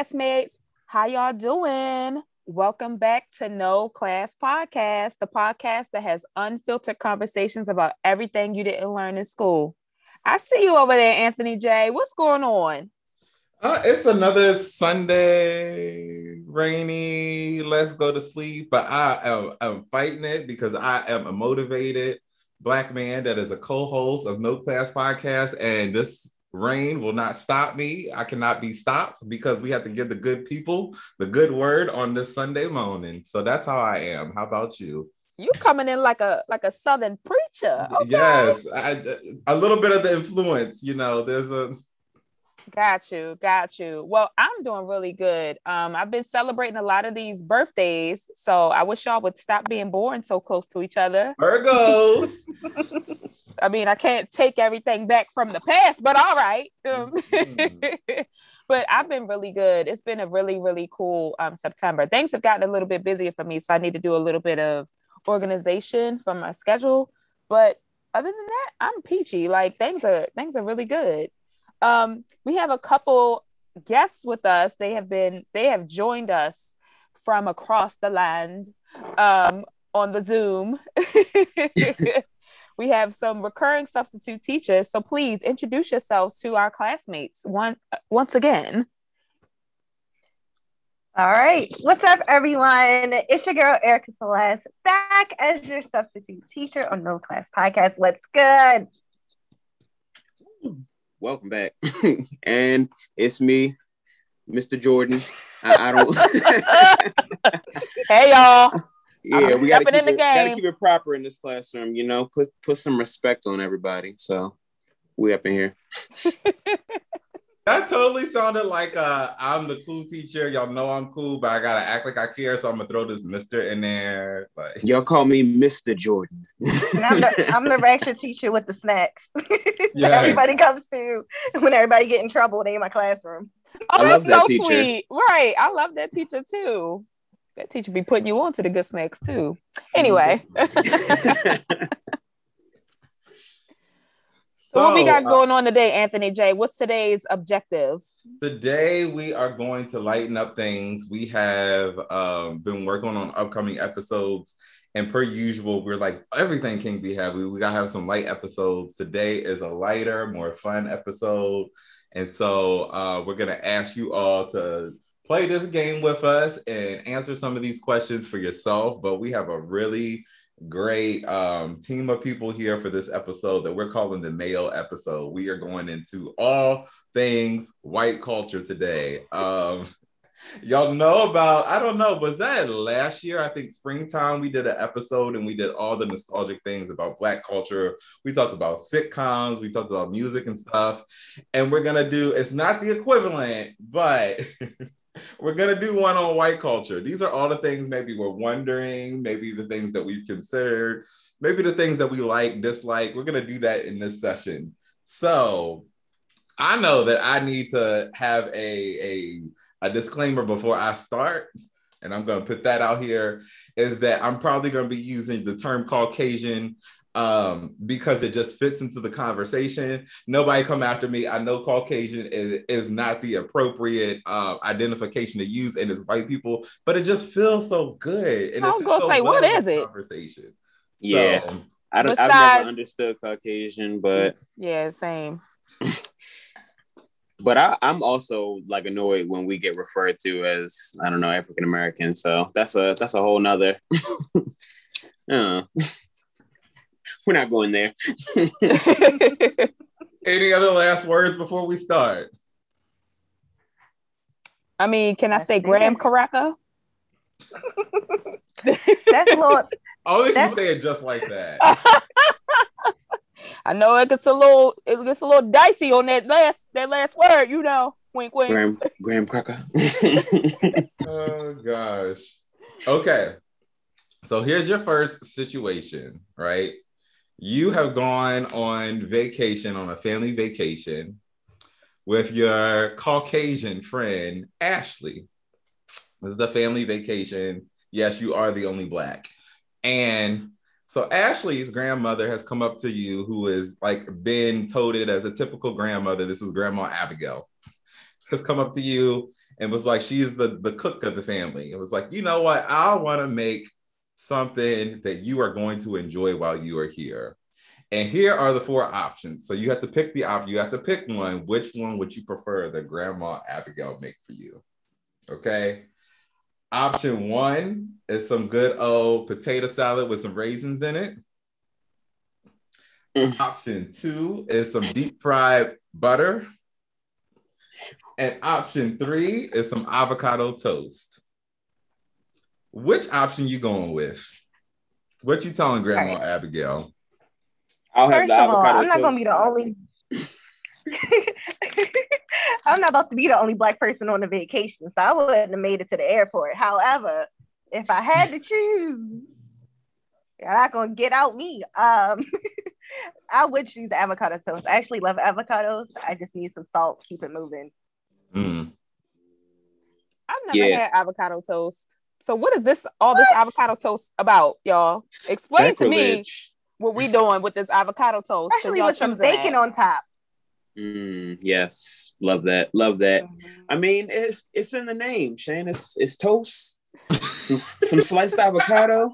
classmates, how y'all doing? Welcome back to No Class Podcast, the podcast that has unfiltered conversations about everything you didn't learn in school. I see you over there, Anthony Jay. What's going on? Uh, it's another Sunday, rainy. Let's go to sleep. But I am I'm fighting it because I am a motivated black man that is a co-host of No Class Podcast, and this rain will not stop me. I cannot be stopped because we have to give the good people the good word on this Sunday morning. So that's how I am. How about you? You coming in like a like a southern preacher. Okay. Yes, I, a little bit of the influence. You know, there's a. Got you, got you. Well, I'm doing really good. Um, I've been celebrating a lot of these birthdays, so I wish y'all would stop being born so close to each other. Virgos. I mean, I can't take everything back from the past, but all right. Um, mm-hmm. but I've been really good. It's been a really, really cool um, September. Things have gotten a little bit busier for me, so I need to do a little bit of organization from my schedule. But other than that, I'm peachy. Like things are things are really good. Um, we have a couple guests with us. They have been they have joined us from across the land um, on the Zoom. we have some recurring substitute teachers. So please introduce yourselves to our classmates one once again. All right. What's up, everyone? It's your girl, Erika Celisse, back as your substitute teacher on No Class Podcast. What's good? Welcome back. and it's me, Mr. Jordon. I, I don't. hey, y'all yeah, we gotta keep, it, gotta keep it proper in this classroom. You know, put put some respect on everybody. So we up in here. that totally sounded like uh, I'm the cool teacher. Y'all know I'm cool, but I gotta act like I care. So I'm gonna throw this Mister in there. Like y'all call me Mister Jordon. I'm, the, I'm the extra teacher with the snacks. Yeah. everybody comes to when everybody get in trouble. They in my classroom. Oh, that's so that sweet. Right. I love that teacher too. That teacher be putting you on to the good snacks too. Anyway. So, what we got uh, going on today, Anthony Jay? What's today's objective? Today we are going to lighten up things. We have um, been working on upcoming episodes, and per usual, we're like everything can be heavy. We gotta have some light episodes. Today is a lighter, more fun episode, and so uh, we're gonna ask you all to play this game with us and answer some of these questions for yourself. But we have a really great um, team of people here for this episode that we're calling the Mayo episode. We are going into all things white culture today. Um, y'all know about, I don't know, was that last year? I think springtime, we did an episode and we did all the nostalgic things about Black culture. We talked about sitcoms, we talked about music and stuff. And we're going to do, it's not the equivalent, but we're gonna do one on white culture. These are all the things maybe we're wondering, maybe the things that we've considered, maybe the things that we like, dislike. We're gonna do that in this session. So I know that I need to have a a, a disclaimer before I start, and I'm gonna put that out here, is that I'm probably gonna be using the term Caucasian um, because it just fits into the conversation. Nobody come after me. I know Caucasian is, is not the appropriate uh, identification to use, and it's white people, but it just feels so good. And I was gonna so say, what is it? Conversation. Yeah, so, I don't, besides, I've never understood Caucasian, but yeah, same. But I, am also like annoyed when we get referred to as I don't know African American. So that's a that's a whole nother. uh. We're not going there. Any other last words before we start? I mean, can I say Graham Caraca? that's a little. Only if you say it just like that. I know it gets a little it gets a little dicey on that last that last word, you know. Wink wink. Graham Graham Cracker. oh gosh. Okay. So here's your first situation, right? you have gone on vacation, on a family vacation with your Caucasian friend, Ashley. This is a family vacation. Yes, you are the only Black. And so Ashley's grandmother has come up to you, who is like been toted as a typical grandmother. This is Grandma Abigail. has come up to you and was like, she's the, the cook of the family. It was like, you know what? I want to make something that you are going to enjoy while you are here. And here are the four options. So you have to pick the option. You have to pick one. Which one would you prefer that Grandma Abigail make for you? Okay. Option one is some good old potato salad with some raisins in it. Mm. Option two is some deep fried butter. And option three is some avocado toast. Which option you going with? What you telling Grandma Alright. Abigail? I'll have First the of all, avocado I'm not gonna be the only. I'm not about to be the only black person on the vacation, so I wouldn't have made it to the airport. However, if I had to choose, you're not gonna get out me. Um, I would choose avocado toast. I actually love avocados. I just need some salt. Keep it moving. Mm. I've never Yeah. had avocado toast. So what is this all this avocado toast about, y'all? Explain to me what we doing with this avocado toast. Especially with some bacon that. on top. Mm, yes, love that. Love that. I mean, it, it's in the name, Shane. It's it's toast, some some sliced avocado,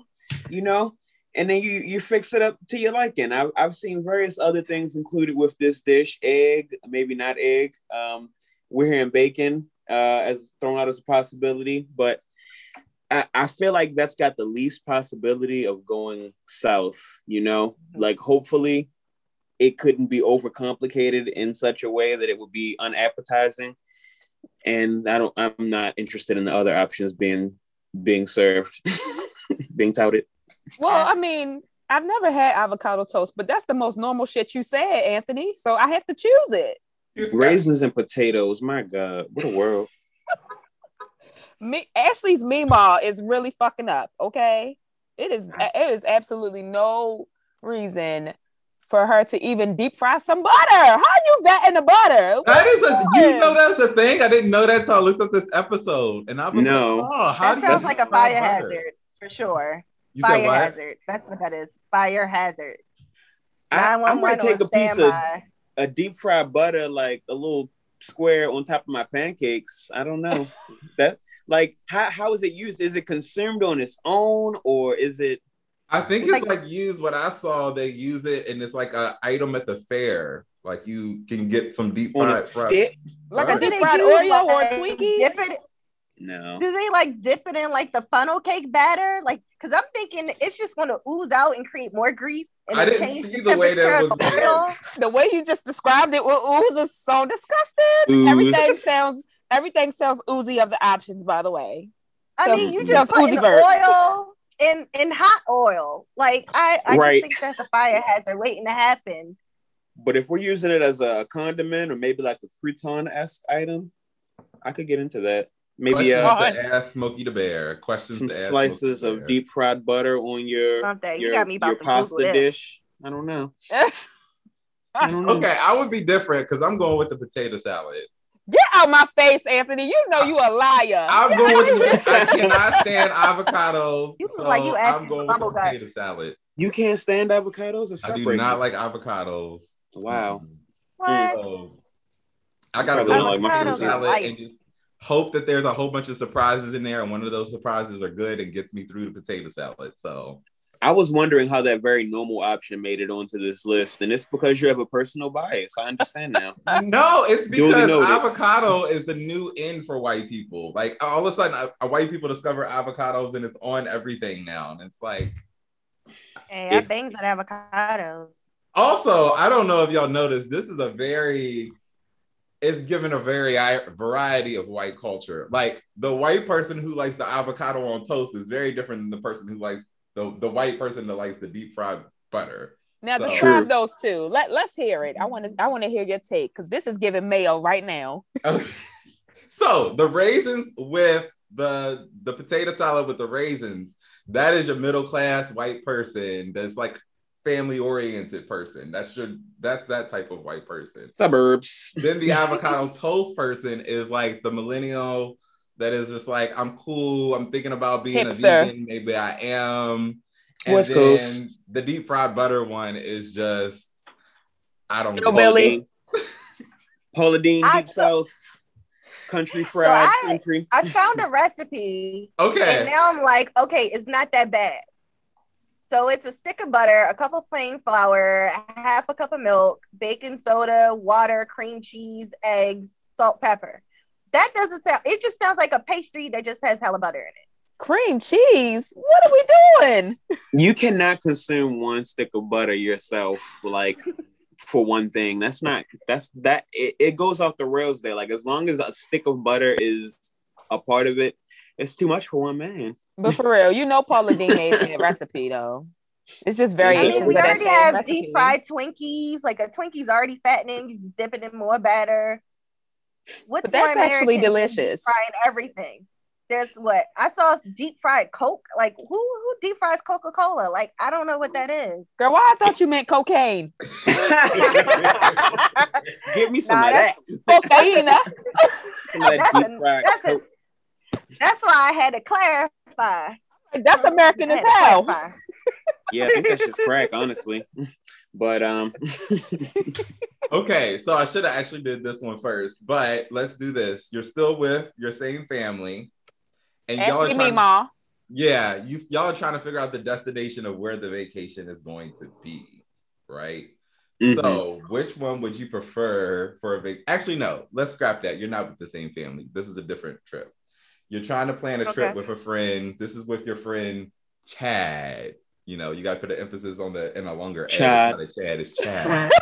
you know, and then you you fix it up to your liking. I've I've seen various other things included with this dish: egg, maybe not egg. Um, we're hearing bacon uh, as thrown out as a possibility, but I, I feel like that's got the least possibility of going south. You know, like hopefully it couldn't be overcomplicated in such a way that it would be unappetizing and i don't i'm not interested in the other options being being served being touted Well, I mean, I've never had avocado toast, but that's the most normal shit you said, Anthony. So I have to choose it. raisins and potatoes my god what a world Me, Ashley's Meemaw is really fucking up. Okay, it is. It is absolutely no reason for her to even deep fry some butter. How you vetting the butter? That is a you know that's the thing. I didn't know that till I looked up this episode, and I was No. like, oh, how That do sounds you like a fire butter? hazard for sure. You Fire what? hazard. That's what that is. Fire hazard. I, I 911 might take a piece of a deep fried butter like a little square on top of my pancakes i don't know that like how, how is it used is it consumed on its own or is it I think It's it's like, used. What I saw, they use it, and it's like an item at the fair. Like you can get some deep on fried. a fried- Like a Right. Do deep they fried Oreo or like, a Twinkie? Dip it, no do they like dip it in like the funnel cake batter? Like, because I'm thinking it's just going to ooze out and create more grease. And I didn't change see the way that temperature was of the oil. The way you just described it with ooze is so disgusting. Ooze. Everything sounds. Everything sounds oozy of the options. By the way, I Sounds- mean, you just put oozy bird. oil in in hot oil. Like, I I Right. just think that's a fire hazard waiting to happen. But if we're using it as a condiment or maybe like a crouton esque item, I could get into that. Maybe Questions uh, to ask Smokey the Bear. Questions some to ask slices Smokey of deep fried butter on your Something. You your, got me about your to Google pasta this. dish. I don't know. I don't know. Okay, I would be different because I'm going with the potato salad. Get out my face, Anthony. You know you a liar. I'm going with. I cannot stand avocados. You look so like you asking I'm going for with the potato salad. You can't stand avocados? I do heartbreaking. not like avocados. Wow. What? So, I gotta go don't with like potato salad Like- and just hope that there's a whole bunch of surprises in there, and one of those surprises are good and gets me through the potato salad. So I was wondering how that very normal option made it onto this list, and it's because you have a personal bias. I understand now. no, it's because avocado is the new in for white people. Like all of a sudden, uh, uh, white people discover avocados and it's on everything now, and it's like. Hey, I If- bangs on avocados. Also, I don't know if y'all noticed, this is a very, it's given a very variety of white culture. Like the white person who likes the avocado on toast is very different than the person who likes the, the white person that likes the deep fried butter. now So- describe those two. Let Let's hear it. I want to. Mm-hmm. I want to hear your take because this is giving mayo right now. Okay. So the raisins with the the potato salad with the raisins, that is your middle class white person that's like family oriented person. That's your that's that type of white person. Suburbs. then the avocado toast person is like the millennial that is just like I'm cool. I'm thinking about being Hipster. a vegan. Maybe I am. And West then Coast. the deep fried butter one is just I don't Yo, know. Billy. Paula Deen, Deep South. country fried I- country. I found a recipe okay. and Okay. now I'm like, okay, it's not that bad. So it's a stick of butter, a cup of plain flour, half a cup of milk, baking soda, water, cream cheese, eggs, salt, pepper. That doesn't sound. It just sounds like a pastry that just has hella butter in it. Cream cheese. What are we doing? You cannot consume one stick of butter yourself, like for one thing. That's not that's that it, it goes off the rails there. Like as long as a stick of butter is a part of it, it's too much for one man. But for real, you know Paula Deen made a recipe though. It's just I variations mean, we of that already have recipe. deep fried Twinkies. Like a Twinkie's already fattening. You just dip it in more batter. What's But that's actually American than deep delicious. Frying everything. There's what I saw deep fried Coke. Like who who deep fries Coca Cola? Like I don't know what that is. Girl, why I thought you meant cocaine. Give me some Nah, of that. Cocaine. Some that That's deep fried that's Coke. That's why I had to clarify. That's American as hell. Yeah, I think that's just crack, honestly. But um, Okay, so I should have actually did this one first, but let's do this. You're still with your same family, and y'all are Asking me, trying. ma. yeah, you y'all are trying to figure out the destination of where the vacation is going to be, right? mhm. So, which one would you prefer for a vac? Actually, no. Let's scrap that. You're not with the same family. This is a different trip. You're trying to plan a trip Okay. with a friend. This is with your friend Chad. You know, you got to put an emphasis on the in a longer A. It's Chad. not a Chad. It's Chad.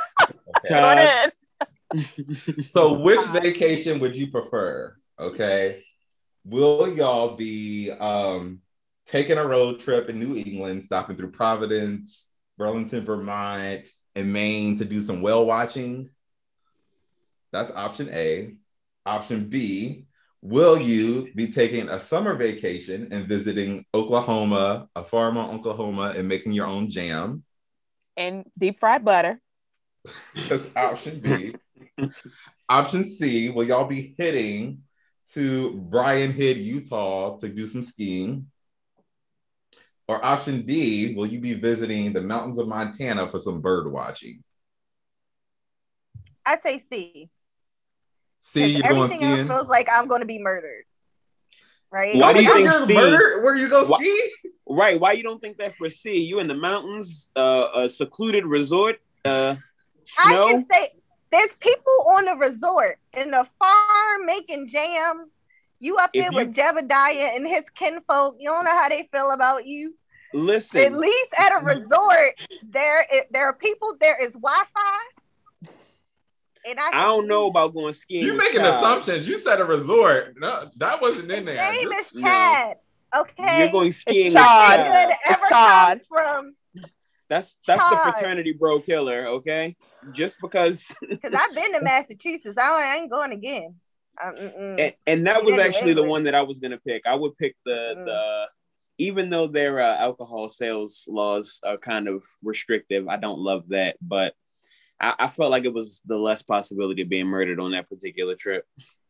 Okay. Chad. So, which vacation would you prefer? Okay. Will y'all be um, taking a road trip in New England, stopping through Providence, Burlington, Vermont, and Maine to do some whale watching? That's option A. Option B, will you be taking a summer vacation and visiting Oklahoma, a farm in Oklahoma, and making your own jam? And deep fried butter. That's option B. option C, will y'all be hitting to Brian Head, Utah to do some skiing? Or option D, will you be visiting the mountains of Montana for some bird watching? I say C. See, 'cause you're going everything else skiing. feels like I'm going to be murdered. Right? Why do you think C? murdered where you go Why- ski? right? Why you don't think that for C? You in the mountains, uh, a secluded resort, uh, I can say there's people on the resort in the farm making jam. You up If there you- with Jebediah and his kinfolk. You don't know how they feel about you. Listen. At least at a resort, there there are people. There is Wi-Fi. And I, I don't know about going skiing. You're making Chad. assumptions. You said a resort. No, that wasn't in His there. name Just- is No. Chad. Okay. You're going skiing with Chad. Chad. It's Chad. comes from That's that's the fraternity bro killer. Okay, just because, because I've been to Massachusetts. I, I ain't going again. Um, and, and that was actually the one that I was gonna pick. I would pick the Mm. the even though their uh, alcohol sales laws are kind of restrictive. I don't love that, but I, I felt like it was the less possibility of being murdered on that particular trip.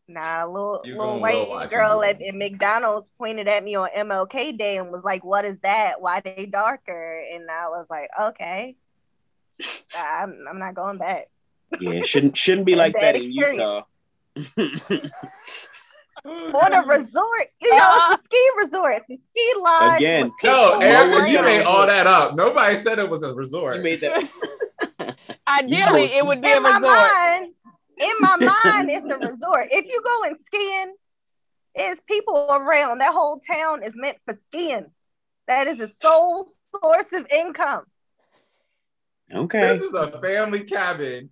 Nah, little You're little going well white girl at, at McDonald's pointed at me on MLK Day and was like, "What is that? Why they darker?" And I was like, "Okay, I'm, I'm not going back." Yeah, shouldn't shouldn't be like that in Utah. On a resort, you know, it's a ski resort, it's a ski lodge. Again. No, who you made all that up. Nobody said it was a resort. you made that. Ideally, it would be a in my resort. mind, in my mind, it's a resort. If you go and skiing, it's people around. That whole town is meant for skiing. That is a sole source of income. Okay. This is a family cabin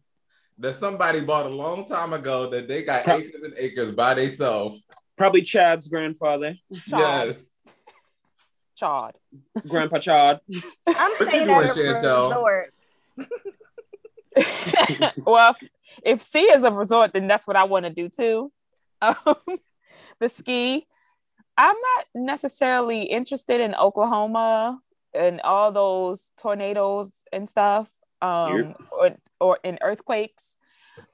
that somebody bought a long time ago that they got Pro- acres and acres by themselves. Probably Chad's grandfather, Chad. Yes. Chad. Grandpa Chad. I'm What you staying doing, at a Chantel? resort. well, if, if C is a resort, then that's what I want to do too. Um, the ski. I'm not necessarily interested in Oklahoma and all those tornadoes and stuff, um, or, or in earthquakes.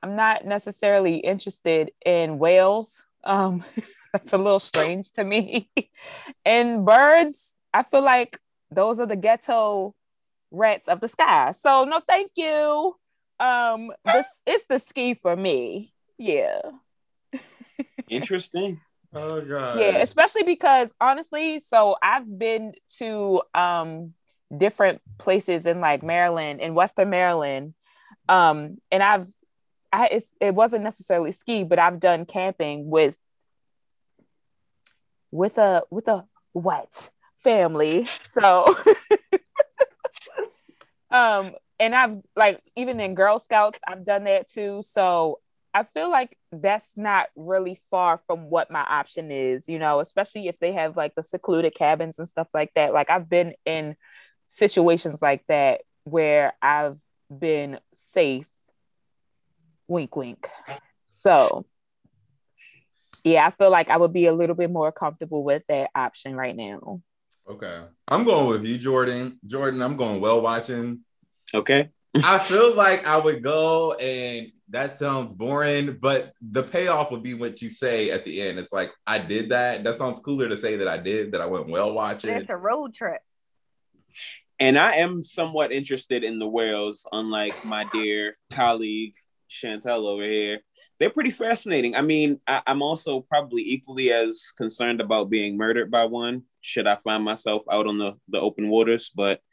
I'm not necessarily interested in whales. Um, that's a little strange to me. and birds, I feel like those are the ghetto rats of the sky. So no, thank you. Um, this it's the ski for me. Yeah. Interesting. Oh god. yeah especially because honestly so i've been to um different places in like maryland in western maryland um and i've i it's, it wasn't necessarily ski but i've done camping with with a with a white family so um and i've like even in girl scouts i've done that too so I feel like that's not really far from what my option is, you know, especially if they have like the secluded cabins and stuff like that. Like I've been in situations like that where I've been safe. Wink, wink. So, yeah, I feel like I would be a little bit more comfortable with that option right now. Okay. I'm going with you, Jordon. Jordon, I'm going well watching. Okay. I feel like I would go and that sounds boring, but the payoff would be what you say at the end. It's like I did that. That sounds cooler to say that I did, that I went well watching. It's a road trip. And I am somewhat interested in the whales, unlike my dear colleague Chantel over here. They're pretty fascinating. I mean, I, I'm also probably equally as concerned about being murdered by one should I find myself out on the, the open waters, but that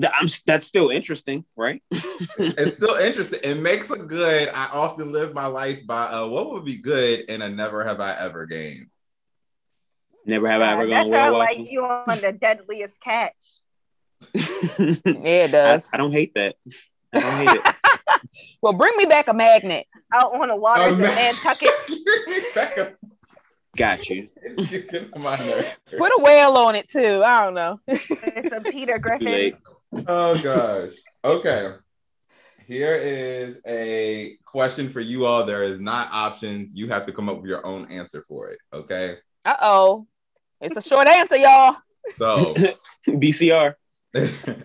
I'm that's still interesting, right? it's still interesting. It makes a good. I often live my life by uh, what would be good in a never have I ever game. Never have I ever gone well like you on the deadliest catch. yeah, it does. I, I, don't hate that. I don't hate it. well, bring me back a magnet. Out on the water in Nantucket. Got you. Put a whale on it too. I don't know. it's a Peter Griffin. Oh gosh. Okay. Here is a question for you all. There is not options. You have to come up with your own answer for it. Okay. Uh oh. It's a short answer, y'all. So BCR. it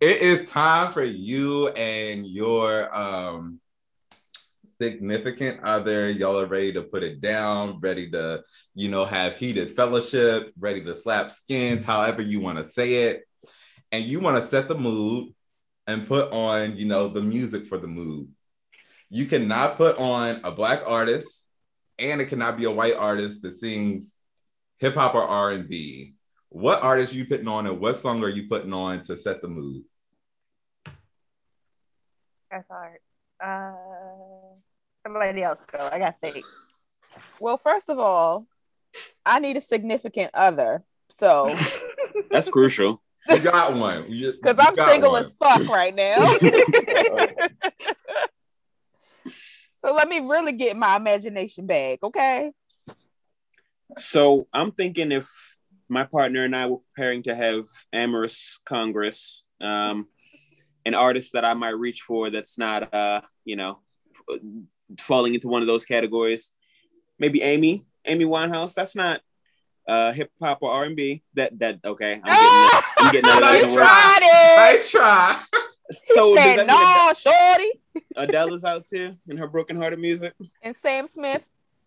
is time for you and your um significant other. Y'all are ready to put it down, ready to, you know, have heated fellowship, ready to slap skins, however you want to say it and you want to set the mood and put on, you know, the music for the mood. You cannot put on a black artist, and it cannot be a white artist that sings hip hop or R and B. What artist are you putting on, and what song are you putting on to set the mood? That's hard. Uh, somebody else go. I got to think. Well, first of all, I need a significant other. So that's crucial. You got one. Because I'm single one. as fuck right now. so let me really get my imagination back, okay? So I'm thinking if my partner and I were preparing to have amorous congress, um, an artist that I might reach for that's not, uh, you know, falling into one of those categories. Maybe Amy, Amy Winehouse. That's not uh, hip hop or R and B. That that okay. I'm getting, I'm getting nice try. Nice try. So he said, "No, shorty." Adele is out too in her broken hearted music, and Sam Smith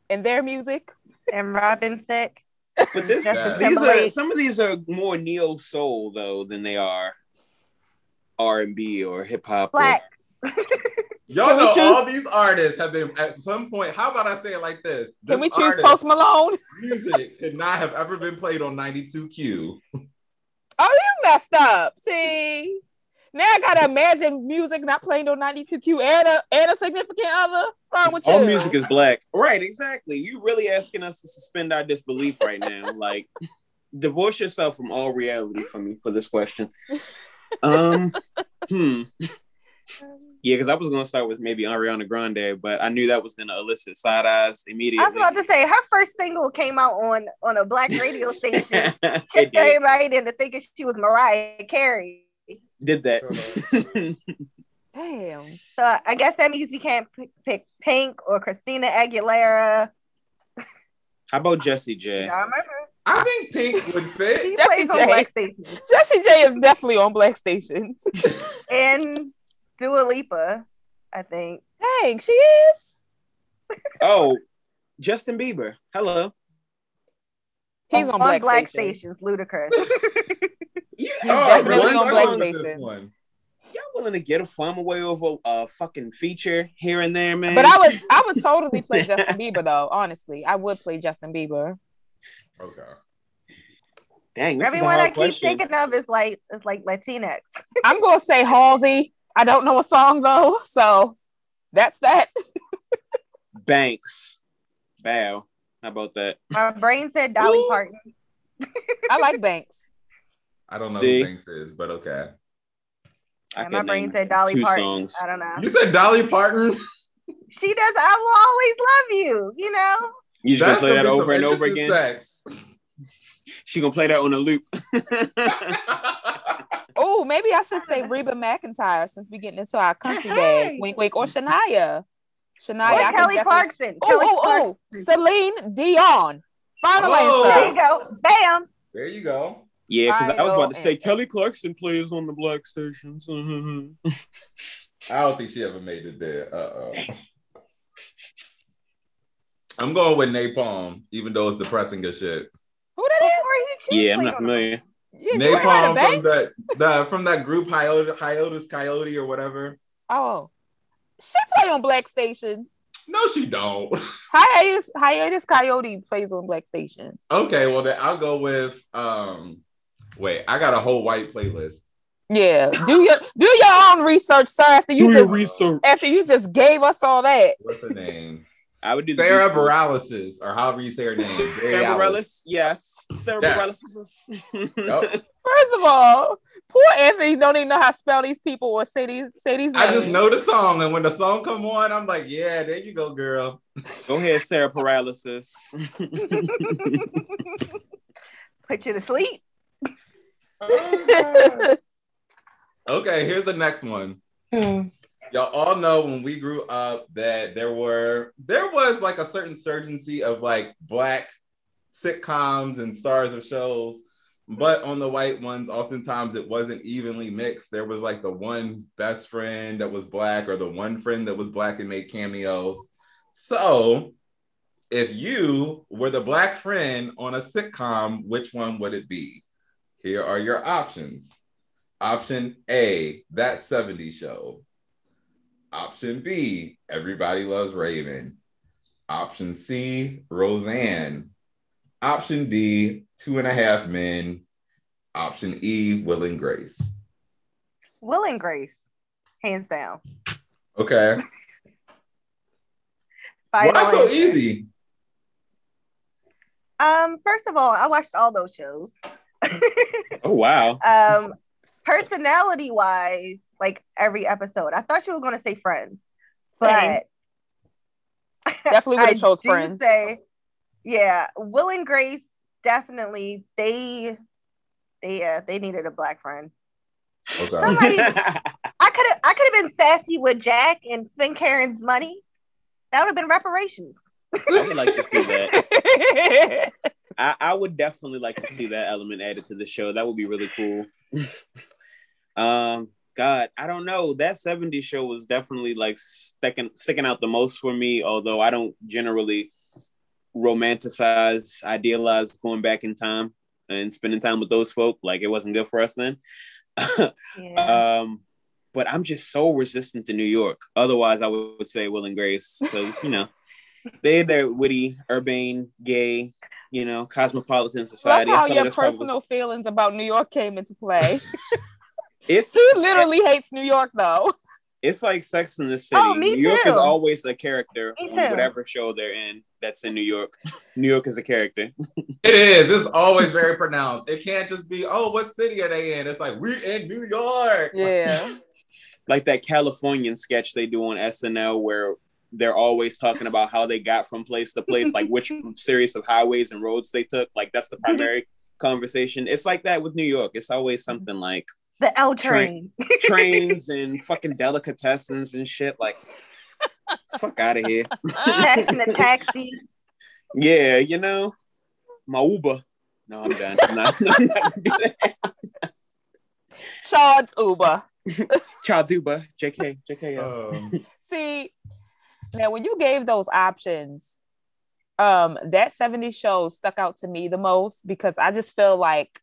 and their music, and Robin Thicke. But this, these are some of these are more neo soul though than they are R and B or hip hop. Black. Or... Y'all know choose... all these artists have been at some point. How about I say it like this? this Can we choose Post Malone? music could not have ever been played on 92Q. Oh, you messed up. See, now I gotta imagine music not playing on 92Q and a and a significant other. Wrong with all music is black, right? Exactly. You really asking us to suspend our disbelief right now? like, divorce yourself from all reality for me for this question. Um, hmm. Yeah, because I was gonna start with maybe Ariana Grande, but I knew that was gonna elicit side eyes immediately. I was about to say her first single came out on on a black radio station. Tricked everybody into thinking she was Mariah Carey. Did that? Damn. So I guess that means we can't pick, pick Pink or Christina Aguilera. How about Jessie J? I remember. I think Pink would fit. She Jessie plays J. on black stations. Jessie J is definitely on black stations. and Dua Lipa, I think. Dang, she is. oh, Justin Bieber. Hello. He's on, on black, black stations. stations. Ludacris. yeah, oh, definitely on black stations. y'all willing to get a farm away over a fucking feature here and there, man. But I would I would totally play Justin Bieber though. Honestly, I would play Justin Bieber. Okay. Dang, this is a Everyone hard I keep question. thinking of is like is like Latinx. I'm gonna say Halsey. I don't know a song though, so that's that. Banks. Bow. How about that? My brain said Dolly Ooh. Parton. I like Banks. I don't know See? who Banks is, but okay. I And my brain said Dolly two Parton. songs. I don't know. You said Dolly Parton? She does. I will always love you. You know. You just gonna play that over and over again? Sex. She gonna play that on a loop. Oh, maybe I should say Reba McEntire since we're getting into our country Hey. bag. Wink, wink, or Shania. Shania. Or Kelly definitely- Clarkson. Oh, Kelly oh, oh, Clarkson. Celine Dion. Final Oh. There you go. Bam. there you go. yeah, because I was about to say answer. Kelly Clarkson plays on the black stations. Mm-hmm. I don't think she ever made it there. Uh-oh. I'm going with Nai Palm, even though it's depressing as shit. Who that is? Before you choose, yeah, I'm not familiar. Yeah, you ain't heard of Nai Palm from that the from that group Hiatus, Hiatus Kaiyote or whatever. Oh, she play on black stations. No, she don't. Hiatus, hiatus Kaiyote plays on black stations. okay, well then I'll go with um. Wait, I got a whole white playlist. Yeah, do your do your own research, sir. After you do just research. after you just gave us all that. What's the name? I would do the Sarah Beach Boys. Bareilles, or however you say her name. Barry Sarah Alice. Bareilles, yes. Sarah Yes. Bareilles. Yup. First of all, poor Anthony don't even know how to spell these people or say these say these Names. I just know the song, and when the song come on, I'm like, yeah, there you go, girl. Go ahead, Sarah Paralysis. Put you to sleep. okay, here's the next one. Hmm. Y'all all know when we grew up that there were there was like a certain surgency of like black sitcoms and stars of shows, but on the white ones, oftentimes it wasn't evenly mixed. There was like the one best friend that was black, or the one friend that was black and made cameos. So, if you were the black friend on a sitcom, which one would it be? Here are your options. Option A, That 70s Show. Option B, Everybody Loves Raven. Option C, Roseanne. Option D, Two and a Half Men. Option E, Will and Grace. Will and Grace, hands down. Okay. Final Why so easy? Um, first of all, I watched all those shows. oh wow. um, personality wise, like every episode, I thought you were gonna say Friends, but Definitely would have chose do friends. Say, yeah, Will and Grace definitely they they uh, they needed a black friend. Okay. Somebody- I could have I could have been sassy with Jack and spend Karen's money. That would have been reparations. I would like to see that. I, I would definitely like to see that element added to the show. That would be really cool. um, God, I don't know. That 70s show was definitely like sticking sticking out the most for me, although I don't generally romanticize, idealize going back in time and spending time with those folk. Like it wasn't good for us then. Yeah. um, but I'm just so resistant to New York. Otherwise, I would say Will and Grace because you know they they're witty, urbane, gay, you know, cosmopolitan society. I how your that's probably- personal feelings about New York came into play. it's he literally hates New York though. it's like Sex in the oh, City. Oh, me New York is always a character Me on too. whatever show they're in. That's in New York. New York is a character. It is. It's always very pronounced. It can't just be, oh, what city are they in? It's like, we're in New York. Yeah. like that Californian sketch they do on SNL where they're always talking about how they got from place to place, like which series of highways and roads they took. Like that's the primary conversation. It's like that with New York. It's always something like the L train. trains and fucking delicatessens and shit. Like, fuck out of here. Back in the taxi. Yeah, you know, my Uber. No, I'm done. I'm not, I'm not gonna do that. Chad's Uber. Child Uber, JK, JK. yeah. Um, See, now when you gave those options, um, that 70s show stuck out to me the most because I just feel like,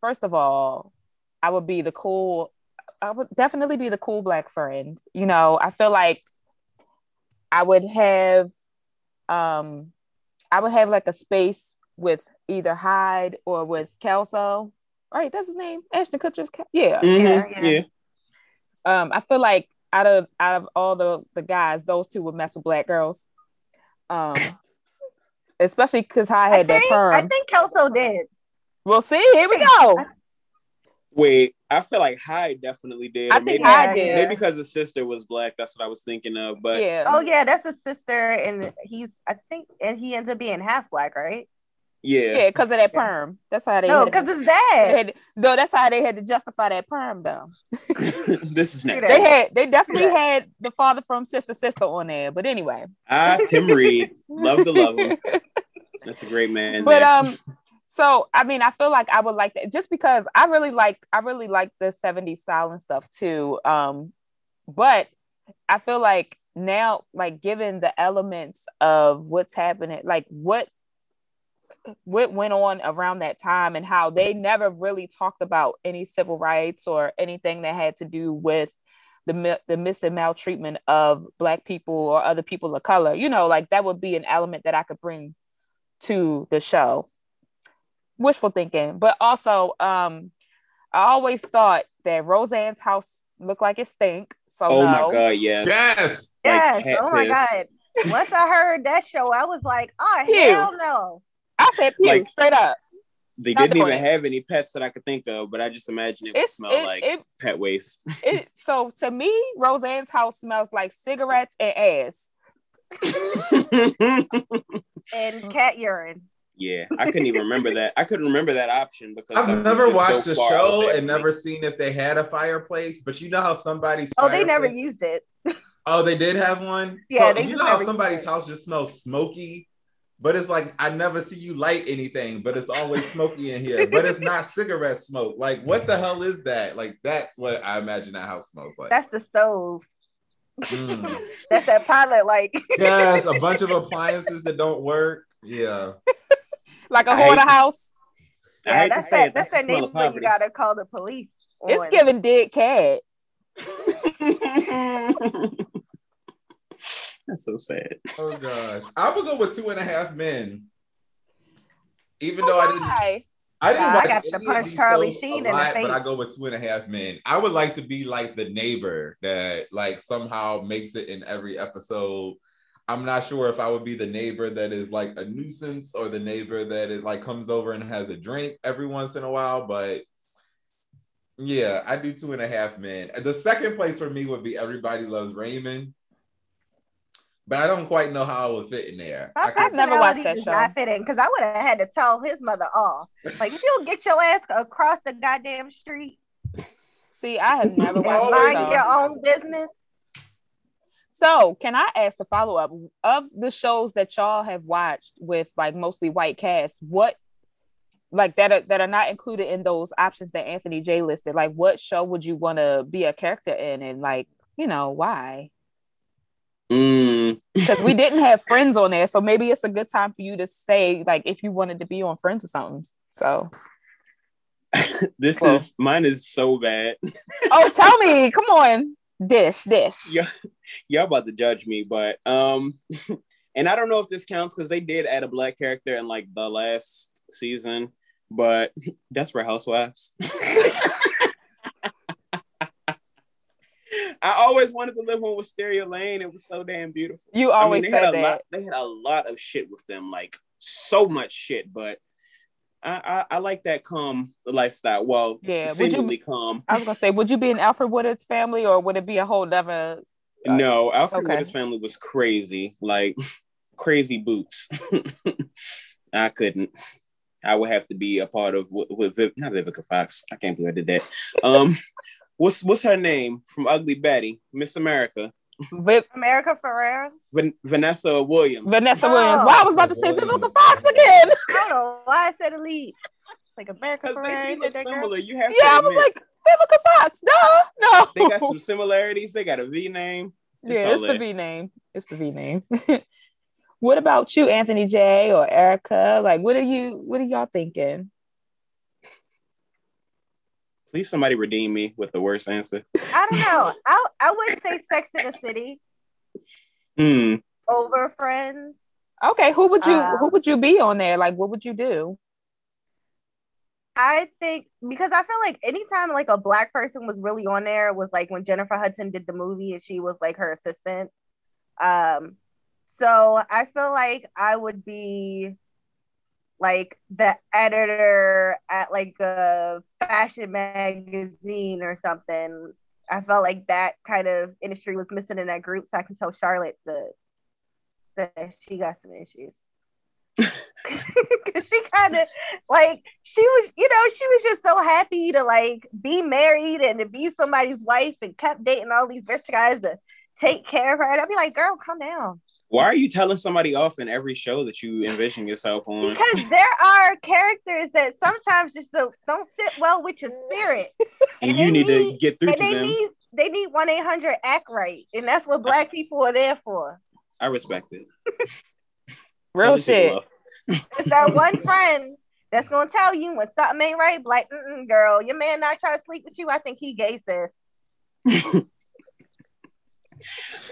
first of all, I would be the cool I would definitely be the cool black friend. You know, I feel like I would have um I would have like a space with either Hyde or with Kelso. Right, that's his name. Ashton Kutcher's Kel- yeah. Mhm, Yeah, yeah. yeah. Um, I feel like out of out of all the the guys, those two would mess with black girls. Um, especially because I I had that perm. I think Kelso did. we'll see. Here we go. Wait, I feel like Hyde definitely did. I Or think maybe, did. maybe because his sister was black. That's what I was thinking of. But yeah. Oh yeah, that's his sister, and he's I think, and he ends up being half black, right? yeah, Yeah, because of that perm. That's how they No, because to- his they dad. had, though that's how they had to justify that perm though. this is next. They had they definitely Yeah. had the father from Sister Sister on there. But anyway. Ah, Tim Reid, love to love him. That's a great man. but there. um so i mean i feel like i would like that just because i really like i really like the 70s style and stuff too um but i feel like now like given the elements of what's happening like what what went on around that time and how they never really talked about any civil rights or anything that had to do with the the mis and maltreatment of black people or other people of color you know like that would be an element that i could bring to the show wishful thinking but also um i always thought that roseanne's house looked like it stink so oh no. my god, yes. Yes. Yes. cat oh my piss. god. Once I heard that show, I was like, oh Ew. hell no. i said pew, Like- straight up They Not didn't doing even have any pets that I could think of, but I just imagine it would it's smell it, like it, pet waste. it so to me roseanne's house smells like cigarettes and ass And cat urine. Yeah, I couldn't even remember that. I couldn't remember that option because I've never watched so the show and for never seen if they had a fireplace, but you know how somebody's Oh, they never used it. Oh, they did have one. Yeah, So, they you just know how somebody's house just smells smoky, but it's like I never see you light anything, but it's always smoky in here. But it's not cigarette smoke. Like, what the hell is that? Like, that's what I imagine that house smells like. That's the stove. Mm. That's that pilot like yes, a bunch of appliances that don't work. Yeah. Like a hate- hoarder house Yeah, that's that it, that's that smell neighborhood you gotta call the police. it's giving dead cat That's so sad. Oh gosh. I would go with two and a half men. Even though I didn't Why? I didn't Nah, I got to punch Charlie Sheen a in the face. but I go with two and a half men. I would like to be like the neighbor that like somehow makes it in every episode. I'm not sure if I would be the neighbor that is like a nuisance or the neighbor that is like comes over and has a drink every once in a while, but yeah, I do two and a half men. The second place for me would be Everybody Loves Raymond. But I don't quite know how I would fit in there. My I could- I've never watched that show. Not fit in because I would have had to tell his mother off. Like if you don't get your ass across the goddamn street see i have never watched that mind your own business. So, can I ask a follow up of the shows that y'all have watched with like mostly white cast? What like that are that are not included in those options that Anthony Jay listed? Like, what show would you want to be a character in, and like, you know, why? Mm. Because we didn't have Friends on there, so maybe it's a good time for you to say like if you wanted to be on Friends or something. So, This Well. is mine is so bad. oh, tell me, come on, dish, dish. Yeah. Y'all about to judge me, but um and I don't know if this counts because they did add a black character in like the last season, but Desperate Housewives. I always wanted to live on Wisteria Lane. It was so damn beautiful. You I always mean, they had said a that. lot. They had a lot of shit with them, like so much shit. But I, I, I like that calm lifestyle. Well, Yeah, would you- seemingly calm. I was gonna say, would you be in Alfred Woodard's family, or would it be a whole other? No, Alfred okay. Woodard's family was crazy, like crazy boots. I couldn't. I would have to be a part of with, with Viv, not Vivica Fox. I can't believe I did that. Um, what's what's her name from Ugly Betty, Miss America, Vip, America Ferrera. Van- Vanessa Williams. Vanessa Oh. Williams. Well, I was about to say Williams. Vivica Fox again. I don't know why I said elite. It's like America Because they Ferrera. look that girl? similar. You have Yeah, to I was like Vivica Fox. No, no. they got some similarities. They got a V name. It's yeah, all it's the. V name. It's the V name. what about you, Anthony Jay or Erika? Like, what are you? What are y'all thinking? Please, somebody redeem me with the worst answer. I don't know. I I would say Sex in the City Hmm. over Friends. Okay, who would you Uh, who would you be on there? Like, what would you do? I think because I feel like anytime like a black person was really on there was like when Jennifer Hudson did the movie and she was like her assistant. Um, so I feel like I would be like the editor at like a fashion magazine or something. I felt like that kind of industry was missing in that group, so I can tell Charlotte that that she got some issues. Cause she kind of like she was, you know, she was just so happy to like be married and to be somebody's wife and kept dating all these rich guys to take care of her. And I'd be like, girl, calm down. Why are you telling somebody off in every show that you envision yourself on? Because there are characters that sometimes just don't, don't sit well with your spirit. and they you need to get through And to they them. need they need 1-800 act right. And that's what black people are there for. I respect it. Real Tell these shit. off. It's that one friend that's gonna tell you when something ain't right. be Like, girl, your man not trying to sleep with you. I think he gay, sis.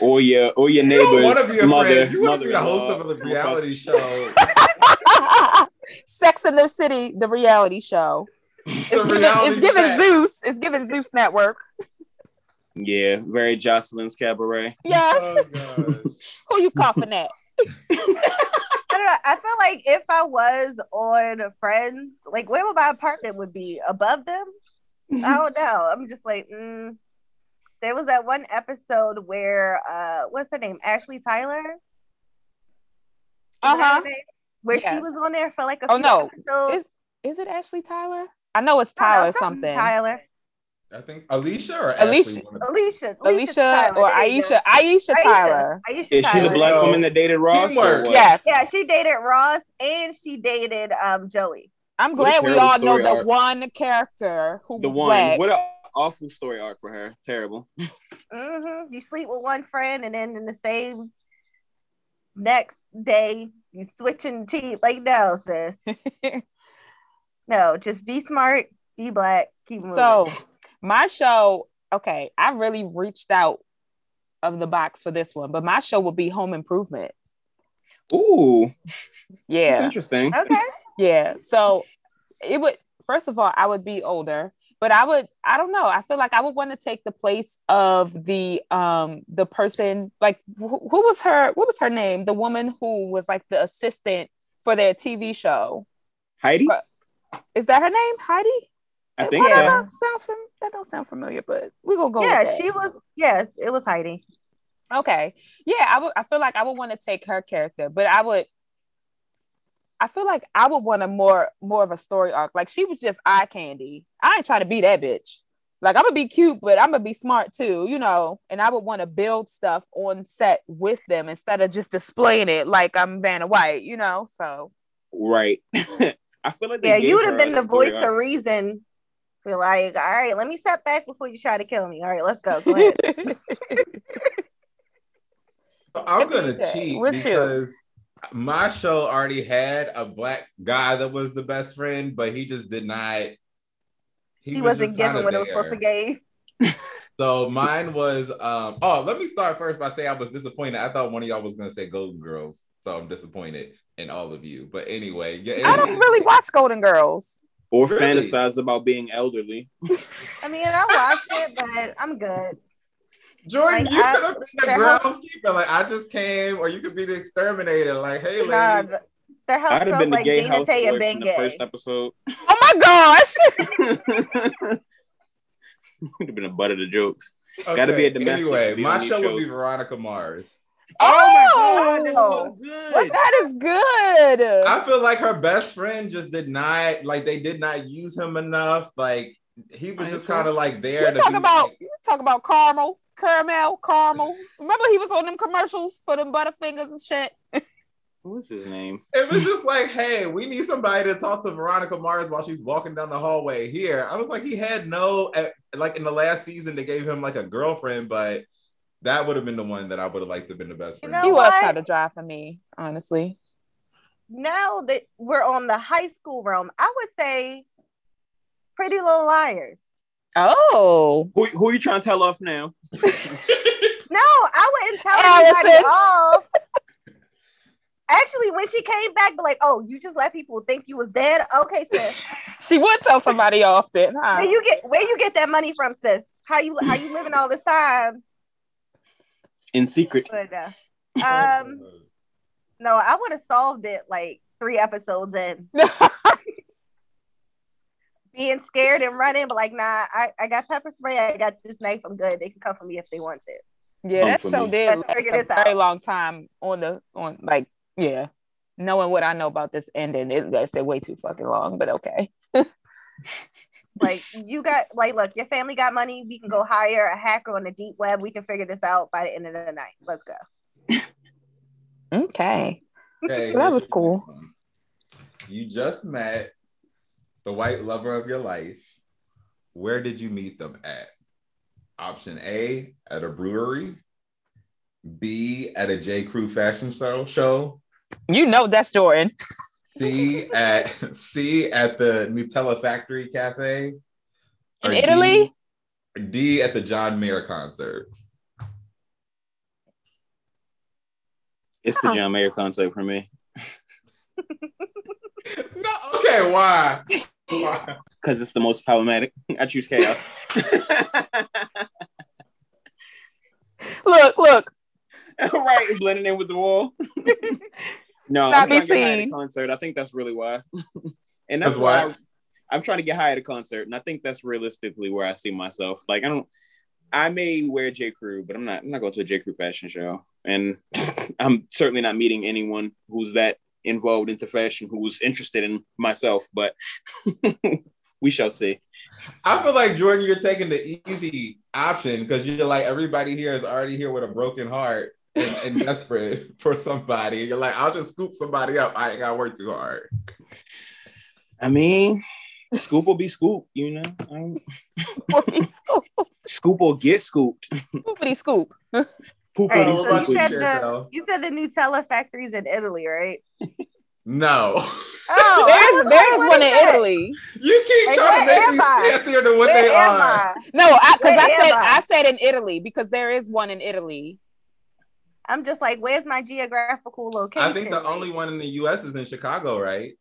Or your or your You want to neighbor's be a mother. friend. You want to be the host of a reality show. Sex in the City, the reality show. It's The giving, it's giving. Zeus. It's giving Zeus Network. Yeah, very Joseline's Cabaret. Yes. Oh. Who you coughing at? I don't know. I feel like if I was on Friends, like where would my apartment would be above them? I don't know. I'm just like, mm. There was that one episode where uh, what's her name? Ashley Tyler. Uh-huh. her name? Where she was on there for like a Oh, few no. episodes. Is is it Ashley Tyler? I know it's I don't know, Tyler something. Tyler. I think Alicia or Alicia. Ashley. one of- Alicia. Alicia Tyler. or There you go. Aisha. Aisha Tyler. Aisha Is she the black Yo. woman that dated Ross? or what? Yes. Yeah, she dated Ross and she dated um Joey. I'm glad we all know story the arc. one character who The was one. black. What an awful story arc for her. Terrible. hmm You sleep with one friend, and then in the same next day, you switching teeth. Like, no, sis. No, just be smart, be black, keep moving. So my show, okay, I really reached out of the box for this one, but my show will be Home Improvement. Ooh, that's Yeah, interesting. okay, yeah. So it would first of all, I would be older, but I would, I don't know. I feel like I would want to take the place of the um the person like who, who was her what was her name? The woman who was like the assistant for their TV show. Heidi? Is that her name? Heidi? I think Well, so. That don't sounds fam- that don't sound familiar, but we gonna go. with yeah, that. she was. Yeah, it was Heidi. Okay. Yeah, I would I feel like I would want to take her character, but I would I feel like I would want a more more of a story arc. Like she was just eye candy. I ain't trying to be that bitch. Like I'm gonna be cute, but I'm gonna be smart too, you know. And I would want to build stuff on set with them instead of just displaying it like I'm Vanna White, you know. So Right. I feel like they Yeah, you would have been the voice arc. of reason. Be like, all right, let me step back before you try to kill me. All right, let's go. Go ahead. I'm gonna cheat what's you? Because my show already had a black guy that was the best friend, but he just did not. he was wasn't just kinda given what it was supposed to there. give. So mine was um oh let me start first by saying I was disappointed. I thought one of y'all was gonna say Golden Girls, so I'm disappointed in all of you. But anyway, yeah, I don't really watch Golden Girls. Or Really? fantasize about being elderly. I mean, I watch it, but I'm good. Jordon, Like, you could have been the groundskeeper. Like I just came, or you could be the exterminator. Like, hey, lady. Nah, th- their house I'd have been the like gay Gina house boy from the first episode. Oh my gosh. Would have been a butt of the jokes. Okay, Gotta be a domestic Anyway, my on these show would be. Veronica Mars. Oh, oh, my god, that's so oh! good. What that is good. I feel like her best friend just did not like they did not use him enough. Like he was I just kind of like there. You talk about like- you talk about caramel, caramel, caramel. Remember he was on them commercials for them Butterfingers and shit. What's his name? it was just like, hey, we need somebody to talk to Veronica Mars while she's walking down the hallway here. I was like, he had no eh, like in the last season they gave him like a girlfriend, but that would have been the one that I would have liked to have been the best You friend. know He was what? kind of dry for me, honestly. Now that we're on the high school realm, I would say Pretty Little Liars. Oh, Who who are you trying to tell off now? No, I wouldn't tell Allison. anybody off. Actually, when she came back, be like, "Oh, you just let people think you was dead." Okay, sis. she would tell somebody off then, huh? Where you get where you get that money from, sis? How you how you living all this time? In secret. But uh, um, no, I would have solved it like three episodes in, being scared and running, but like, nah, I, I got pepper spray, I got this knife, I'm good. They can come for me if they want to. yeah, Come that for show me. did Let's last figure a this very out. long time on the on like yeah. Knowing what I know about this ending, it lasted way too fucking long, but okay. Like you got like, look, your family got money. We can go hire a hacker on the deep web. We can figure this out by the end of the night. Let's go. Okay. Okay, That was cool. You just met the white lover of your life. Where did you meet them at? Option A at a brewery. B at a J. Crew fashion show. Show. You know that's Jordon. C at C at the Nutella Factory Cafe. In Or Italy? D, D at the John Mayer concert. It's the Oh. John Mayer concert for me. No, okay, why? Why? Because it's the most problematic. I choose chaos. Look, look. right, and blending in with the wall. no, Not I'm trying be to get high at a seen. concert. I think that's really why. and that's, That's why why? I, am trying to get high at a concert, and I think that's realistically where I see myself. Like I don't. I may wear J Crew, but I'm not. I'm not going to a J Crew fashion show, and I'm certainly not meeting anyone who's that involved into fashion who's interested in myself. But we shall see. I feel like Jordon, you're taking the easy option because you're like everybody here is already here with a broken heart and, and desperate for somebody. You're like, I'll just scoop somebody up. I ain't gotta work too hard. I mean, scoop will be scooped, You know, Whoopity scoop. scoop will get scooped. Scoopity scoop. Poop Hey, will what so you you, said Chantel? the you said the Nutella factories in Italy, right? No. Oh, there's there's what one in that? Italy. You keep Hey, trying to make these I? fancier than what Where they are. I? No, I because Where I said I? I said in Italy because there is one in Italy. I'm just like, where's my geographical location? I think the only one in the US is in Chicago, right?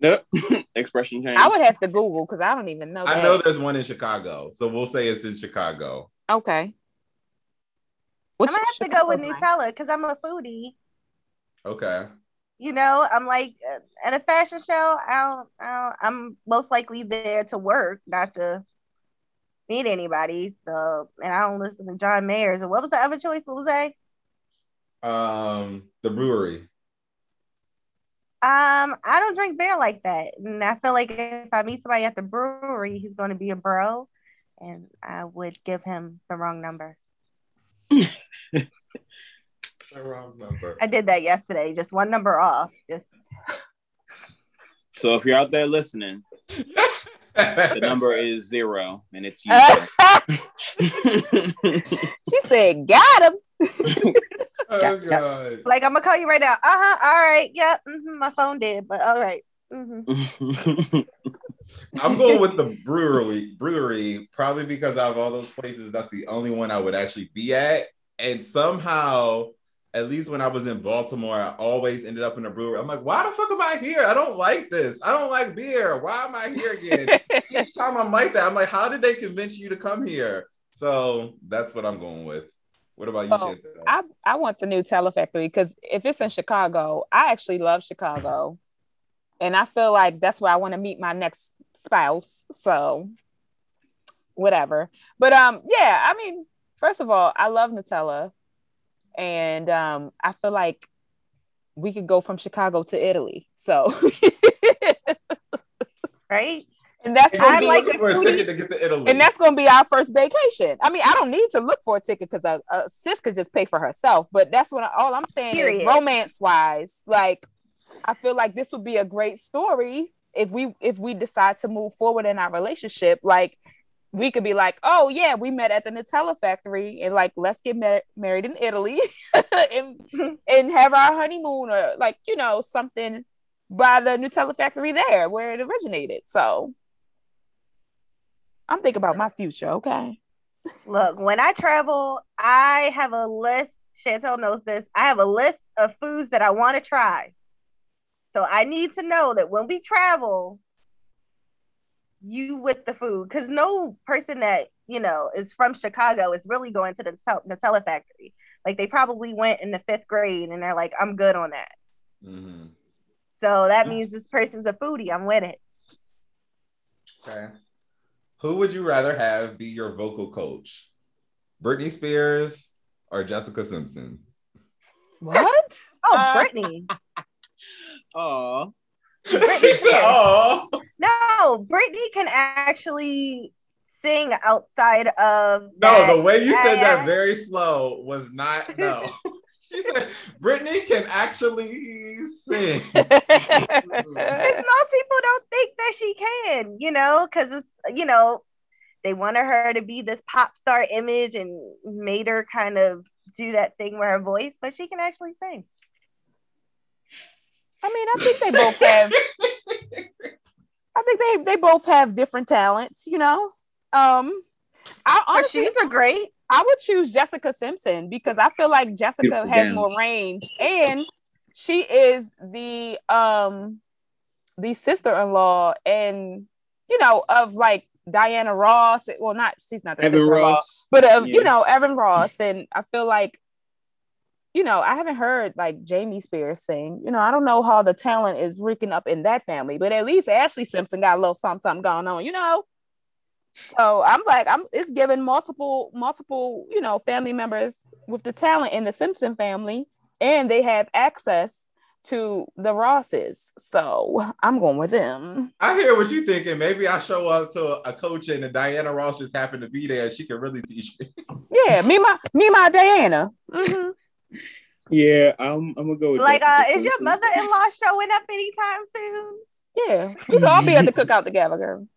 Yep. Expression change. I would have to Google because I don't even know. I that. know there's one in Chicago. So we'll say it's in Chicago. Okay. I'm gonna have to go with nice. Nutella because I'm a foodie. Okay. You know, I'm like uh, at a fashion show. I don't, I don't, I'm most likely there to work, not to meet anybody. So, and I don't listen to John Mayer. So, what was the other choice? What was that? Um, the brewery. Um, I don't drink beer like that, and I feel like if I meet somebody at the brewery, he's going to be a bro, and I would give him the wrong number. The wrong number. I did that yesterday, just one number off. Just So if you're out there listening, the number is zero, and it's you. she said, "Got him." oh god. like I'm gonna call you right now. Uh huh. All right. Yep. hmm my phone did, but all right. Mm-hmm. I'm going with the brewery. Brewery, probably because out of all those places, that's the only one I would actually be at. And somehow, at least when I was in Baltimore, I always ended up in a brewery. I'm like, why the fuck am I here? I don't like this. I don't like beer. Why am I here again? Each time I'm like that, I'm like, how did they convince you to come here? So that's what I'm going with. What about you, Oh, I, I want the Nutella factory because if it's in Chicago, I actually love Chicago. And I feel like that's where I want to meet my next spouse. So whatever. But um, yeah, I mean, first of all, I love Nutella. And um, I feel like we could go from Chicago to Italy. So Right. and that's gonna I be like for a ticket to get to Italy. and that's gonna be our first vacation. I mean, I don't need to look for a ticket because a, a sis could just pay for herself. But that's what I, all I'm saying Period. is romance wise, like I feel like this would be a great story if we if we decide to move forward in our relationship. Like we could be like, oh yeah, we met at the Nutella factory, and like let's get mar- married in Italy and and have our honeymoon or like you know something by the Nutella factory there where it originated. So I'm thinking about my future. Okay. Look, when I travel, I have a list. Chantel knows this. I have a list of foods that I want to try. So I need to know that when we travel, you with the food, because no person that you know is from Chicago is really going to the Nutella factory. Like they probably went in the fifth grade and they're like, I'm good on that. Mm-hmm. So that means this person's a foodie. I'm with it. Okay. Who would you rather have be your vocal coach? Britney Spears or Jessica Simpson? What? oh, uh, Britney. Oh. Britney oh. No, Britney can actually sing outside of. No, the way you said that very slow was not no. she said Britney can actually sing. Because most people don't think that she can, you know, because it's you know they wanted her to be this pop star image and made her kind of do that thing with her voice, but she can actually sing. I mean, I think they both have. I think they they both have different talents, you know. Um, I honestly, she's a great. I would choose Jessica Simpson because I feel like Jessica Beautiful has dance. more range, and she is the um the sister-in-law and you know of like Diana Ross. Well, not she's not the Evan Ross, but of yeah. you know Evan Ross, and I feel like you know, I haven't heard like Jamie Spears sing. You know, I don't know how the talent is reeking up in that family, but at least Ashlee Simpson got a little something, something going on, you know. So I'm like, I'm it's giving multiple, multiple, you know, family members with the talent in the Simpson family, and they have access to the Rosses. So I'm going with them. I hear what you're thinking. Maybe I show up to a coach and Diana Ross just happened to be there. She can really teach me. yeah, me my me my Diana. Mm-hmm. Yeah, I'm, I'm gonna go with like. Uh, is your mother-in-law showing up anytime soon? Yeah, we can all be at the cookout together, girl.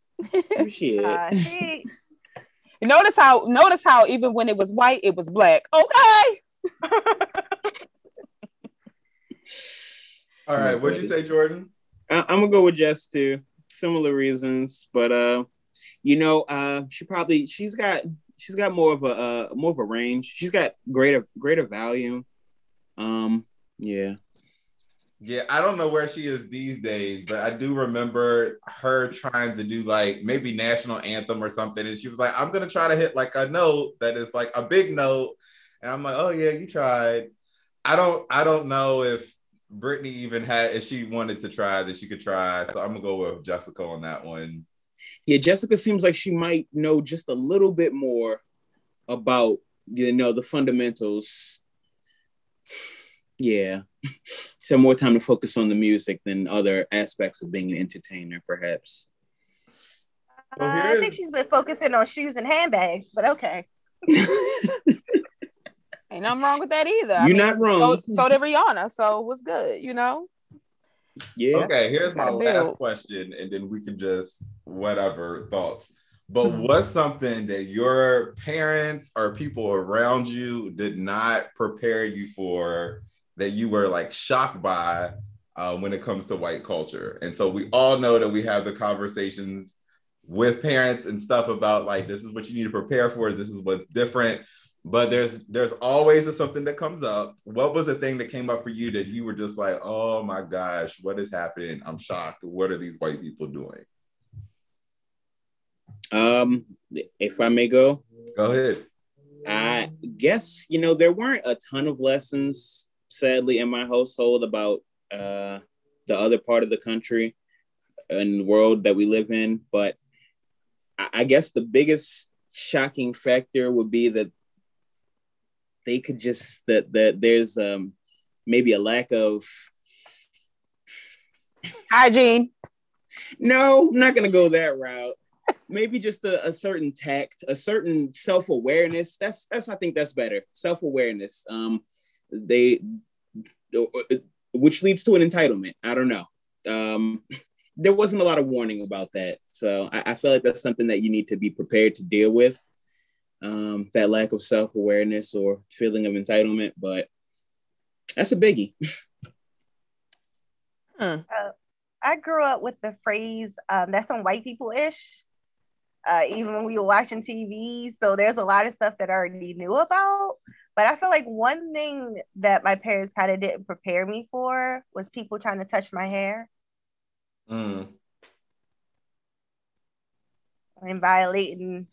Shit. Uh, she... Notice how notice how even when it was white, it was black. Okay. all right, what'd you say, Jordon? I, am gonna go with Jess too. Similar reasons, but uh, you know, uh, she probably she's got she's got more of a uh, more of a range. She's got greater greater volume. Um, yeah. Yeah, I don't know where she is these days, but I do remember her trying to do like maybe national anthem or something, and she was like, "I'm gonna try to hit like a note that is like a big note," and I'm like, "Oh yeah, you tried." I don't, I don't know if Britney even had if she wanted to try that she could try, so I'm gonna go with Jessica on that one. Yeah, Jessica seems like she might know just a little bit more about you know the fundamentals yeah. So more time to focus on the music than other aspects of being an entertainer perhaps. Uh, i think she's been focusing on shoes and handbags but okay. Ain't nothing wrong with that either. You're I mean, not wrong. so, so did rihanna so what's good you know? Yeah. Okay here's my last question and then we can just whatever thoughts but mm-hmm. what's something that your parents or people around you did not prepare you for that you were like shocked by uh, when it comes to white culture? And so we all know that we have the conversations with parents and stuff about like this is what you need to prepare for. This is what's different. But there's there's always a, something that comes up. What was the thing that came up for you that you were just like, oh my gosh, what is happening? I'm shocked. What are these white people doing? Um, if I may go, go ahead. I guess you know there weren't a ton of lessons, sadly, in my household about uh, the other part of the country and the world that we live in. But I, I guess the biggest shocking factor would be that they could just that that there's um maybe a lack of hygiene. No, I'm not gonna go that route maybe just a, a, certain tact, a certain self awareness. That's that's I think that's better. Self awareness. Um, they, which leads to an entitlement. I don't know. Um, there wasn't a lot of warning about that, so I, I feel like that's something that you need to be prepared to deal with. Um, that lack of self awareness or feeling of entitlement, but that's a biggie. Hmm. Uh, I grew up with the phrase um, "that's some white people ish." Uh, even when we were watching TV. So there's a lot of stuff that I already knew about. But I feel like one thing that my parents kind of didn't prepare me for was people trying to touch my hair. Mm. And violating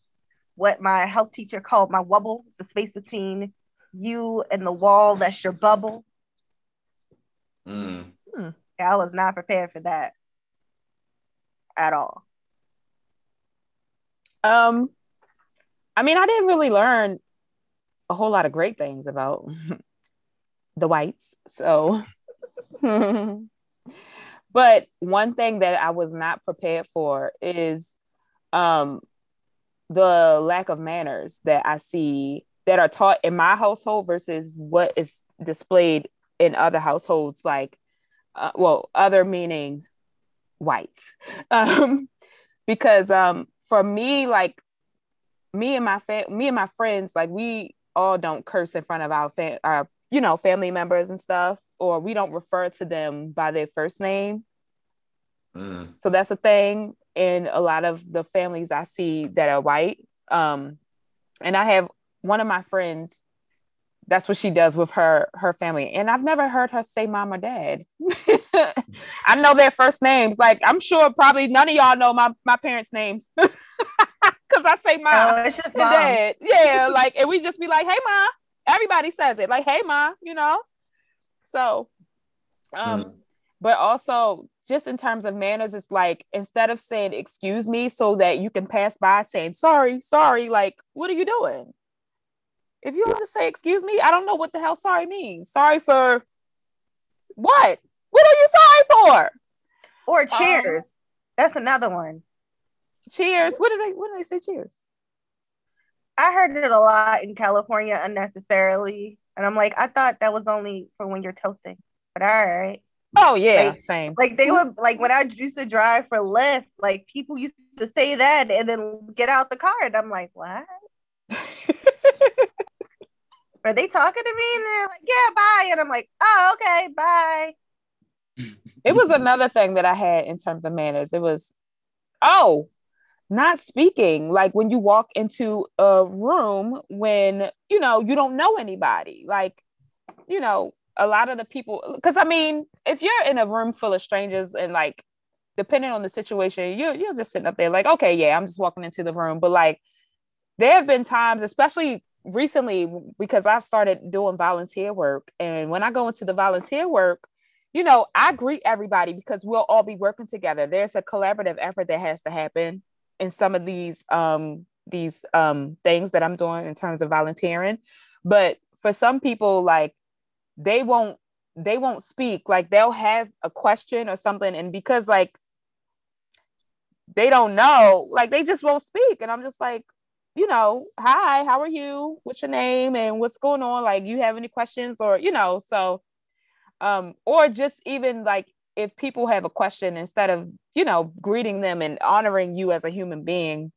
what my health teacher called my wubble. It's the space between you and the wall that's your bubble. Mm. I was not prepared for that at all. Um, I mean, I didn't really learn a whole lot of great things about the whites. So, but one thing that I was not prepared for is um, the lack of manners that I see that are taught in my household versus what is displayed in other households, like, uh, well, other meaning whites. Um, because um, for me, like, me and my fam- me and my friends, like, we all don't curse in front of our fam- our you know family members and stuff, or we don't refer to them by their first name. Mm. So that's a thing in a lot of the families I see that are white. Um, and I have one of my friends. That's what she does with her her family, and I've never heard her say mom or dad. I know their first names. Like I'm sure probably none of y'all know my my parents' names because I say mom Oh, it's just and mom. dad. Yeah, like and we just be like, "Hey, ma." Everybody says it, like, "Hey, ma," you know. So, um, Mm. but also just in terms of manners, it's like instead of saying "excuse me" so that you can pass by saying "sorry, sorry," like, what are you doing? If you have to say "excuse me," I don't know what the hell "sorry" means. Sorry for what? What are you sorry for? Or um, cheers. That's another one. Cheers. What do they? What do they say? Cheers. I heard it a lot in California unnecessarily. And I'm like, I thought that was only for when you're toasting. But all right. Oh yeah, Like- same. Like they would like when I used to drive for Lyft, like people used to say that and then get out the car. And I'm like, what? Are they talking to me? And they're like, yeah, bye. And I'm like, oh, okay, bye. it was another thing that I had in terms of manners. It was, oh, not speaking. Like when you walk into a room when, you know, you don't know anybody. Like, you know, a lot of the people, because I mean, if you're in a room full of strangers and like, depending on the situation, you're, you're just sitting up there like, okay, yeah, I'm just walking into the room. But like, there have been times, especially recently, because I've started doing volunteer work. And when I go into the volunteer work, you know, I greet everybody because we'll all be working together. There's a collaborative effort that has to happen in some of these um these um things that I'm doing in terms of volunteering. But for some people, like they won't they won't speak. Like they'll have a question or something, and because like they don't know, like they just won't speak. And I'm just like, you know, hi, how are you? What's your name and what's going on? Like, you have any questions? or you know, so um, or just even like if people have a question instead of you know greeting them and honoring you as a human being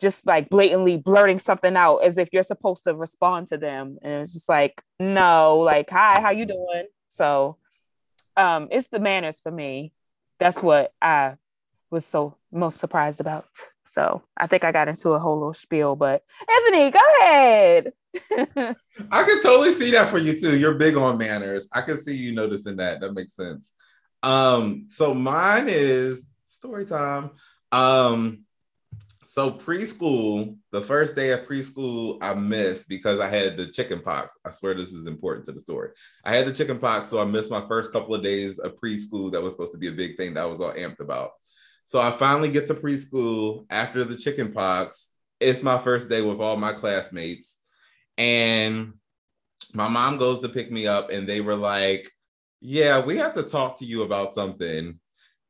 just like blatantly blurting something out as if you're supposed to respond to them. And it's just like no like hi how you doing? So um it's the manners for me. That's what i was so most surprised about so i think i got into a whole little spiel but anthony go ahead I can totally see that for you too. You're big on manners. I can see you noticing that. That makes sense. Um, so mine is story time. Um, so preschool, the first day of preschool, I missed because I had the chicken pox. I swear this is important to the story. I had the chicken pox, so I missed my first couple of days of preschool. That was supposed to be a big thing that I was all amped about. So I finally get to preschool after the chicken pox. It's my first day with all my classmates. And my mom goes to pick me up, and they were like, Yeah, we have to talk to you about something.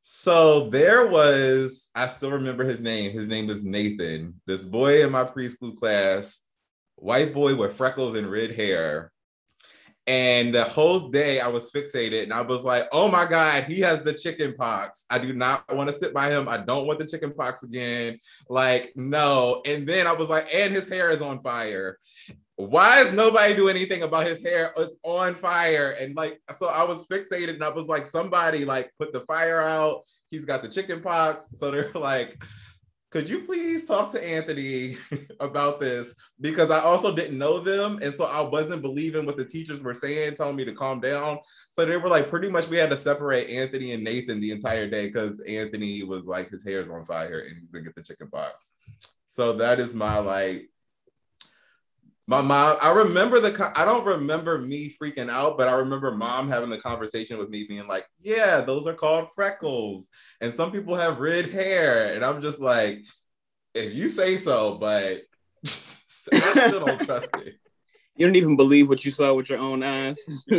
So there was, I still remember his name. His name is Nathan, this boy in my preschool class, white boy with freckles and red hair. And the whole day I was fixated and I was like, oh my God, he has the chicken pox. I do not want to sit by him. I don't want the chicken pox again. Like, no. And then I was like, and his hair is on fire. Why is nobody doing anything about his hair? It's on fire. And like, so I was fixated and I was like, somebody like put the fire out. He's got the chicken pox. So they're like, could you please talk to Anthony about this? Because I also didn't know them. And so I wasn't believing what the teachers were saying, telling me to calm down. So they were like, pretty much we had to separate Anthony and Nathan the entire day because Anthony was like, his hair's on fire and he's gonna get the chicken pox. So that is my like, my mom, I remember the, I don't remember me freaking out, but I remember mom having the conversation with me being like, yeah, those are called freckles. And some people have red hair. And I'm just like, if you say so, but I still don't trust it. You don't even believe what you saw with your own eyes.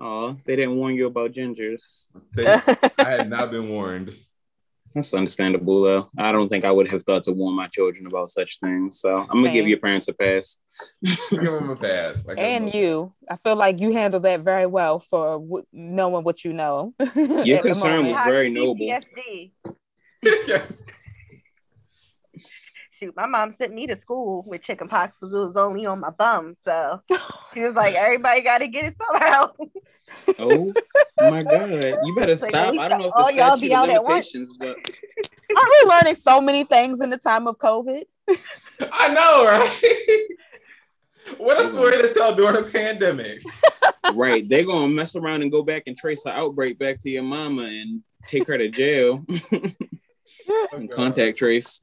oh, they didn't warn you about gingers. They, I had not been warned. That's understandable, though. I don't think I would have thought to warn my children about such things. So I'm gonna Same. give your parents a pass. Give them a pass. And them a- you, I feel like you handled that very well for w- knowing what you know. Your concern was very noble. PTSD. yes. Shoot, my mom sent me to school with chicken pox because it was only on my bum. So she was like, everybody got to get it somehow. Oh my god! You better Like, stop. least I don't know if all the y'all statute be of out at once. limitations is up. Aren't we learning so many things in the time of COVID? I know, right? what a story to tell during a pandemic. Right. They're gonna mess around and go back and trace the outbreak back to your mama and take her to jail and contact trace.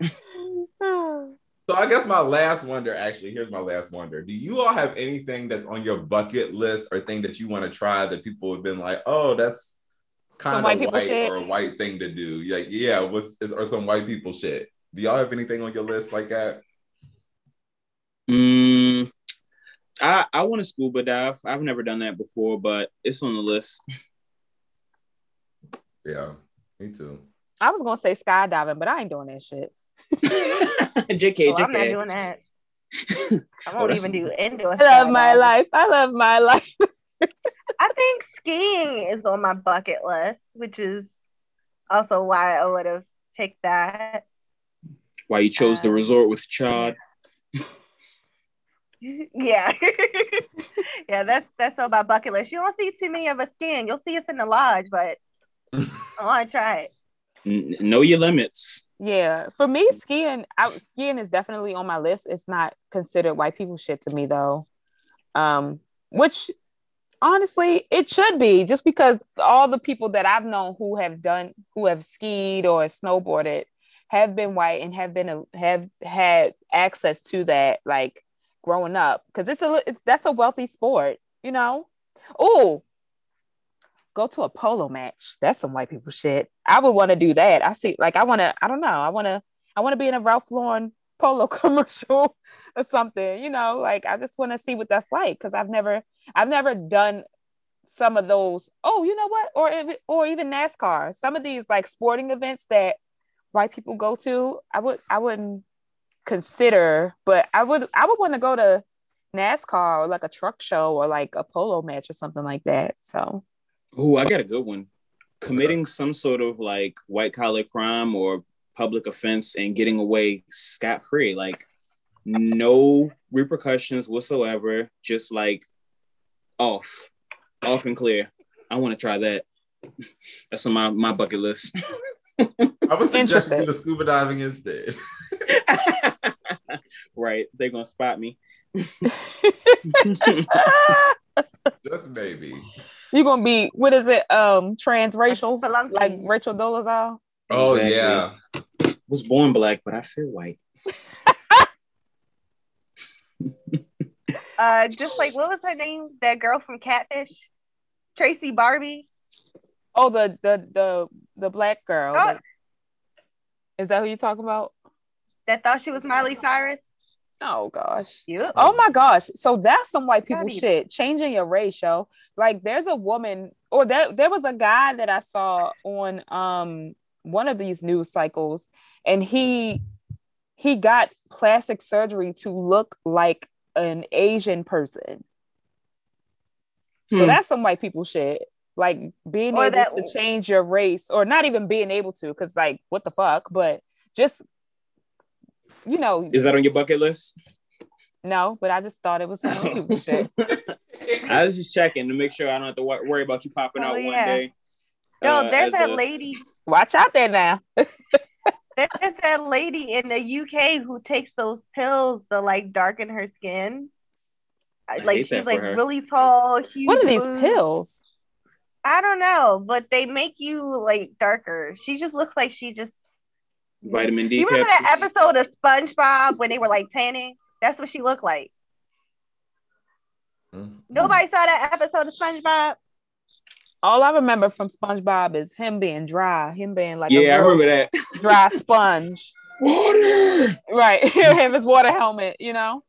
So I guess my last wonder, actually, here's my last wonder. Do you all have anything that's on your bucket list or thing that you want to try that people have been like, oh, that's kind of people white or a white thing to do? Like, yeah, what's is, or some white people shit? Do y'all have anything on your list like that? Mm, I I want to scuba dive. I've never done that before, but it's on the list. Yeah, me too. I was gonna say skydiving, but I ain't doing that shit. JK, So I'm not doing that. I Oh, won't that's- even do indoor. I love my life. I love my life. I think skiing is on my bucket list, which is also why I would have picked that. Why you chose the Uh, resort with Chad? Yeah. yeah, that's that's on my bucket list. You don't see too many of us skiing. You'll see us in the lodge, but I want to try it. N- know your limits. Yeah, for me, skiing, I, skiing is definitely on my list. It's not considered white people shit to me though, um, which honestly it should be, just because all the people that I've known who have done, who have skied or snowboarded, have been white and have been a, have had access to that, like growing up, because it's a that's a wealthy sport, you know. Oh, go to a polo match. That's some white people shit. I would want to do that. I see, like, I want to, I don't know, I want to, I want to be in a Ralph Lauren polo commercial or something, you know, like, I just want to see what that's like because I've never, I've never done some of those. Oh, you know what? Or, or even NASCAR, some of these like sporting events that white people go to, I would, I wouldn't consider, but I would, I would want to go to NASCAR or like a truck show or like a polo match or something like that. So, Oh, I got a good one. Committing some sort of like white collar crime or public offense and getting away scot free, like no repercussions whatsoever, just like off, off and clear. I want to try that. That's on my, my bucket list. I would suggest you Interesting. do the scuba diving instead. right. They're going to spot me. Just maybe. You're gonna be what is it? Um, transracial, like Rachel Dolezal. Oh Exactly. yeah. was born black, but I feel white. Uh, just like what was her name? That girl from Catfish, Tracy Barbie. Oh, the the the the black girl. Oh. that- Is that who you talking about? That thought she was Miley Cyrus. Oh gosh. Yep. Oh my gosh. So that's some white people shit. Changing your race. Like there's a woman, or there there was a guy that I saw on um one of these news cycles, and he he got plastic surgery to look like an Asian person. So Hmm. that's some white people shit. Like being Or able that- to change your race, or not even being able to, because like what the fuck, but just you know, Is that on your bucket list? no, but I just thought it was some shit. I was just checking to make sure I don't have to worry about you popping Oh, out one day. No, uh, there's that a- lady. Watch out there now. There's that lady in the UK who takes those pills to like darken her skin. I like she's like her. really tall, huge. What are these boobs. pills? I don't know, but they make you like darker. She just looks like she just. Vitamin Do D you remember that episode of SpongeBob when they were like tanning? That's what she looked like. Mm. Nobody saw that episode of SpongeBob. All I remember from SpongeBob is him being dry, him being like yeah, I a real remember that. dry sponge. Water. Right. have his water helmet, you know?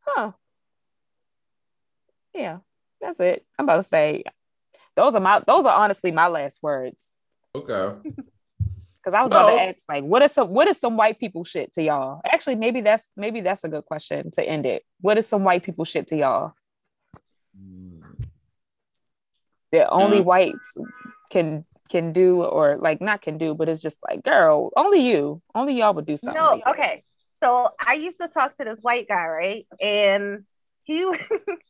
huh. Yeah, that's it. I'm about to say those are my those are honestly my last words. Okay. Because I was about to ask, like, what is some what is some white people shit to y'all? Actually, maybe that's maybe that's a good question to end it. What is some white people shit to y'all? That only Uh. whites can can do or like not can do, but it's just like, girl, only you, only y'all would do something. No, like okay. So I used to talk to this white guy, right? And he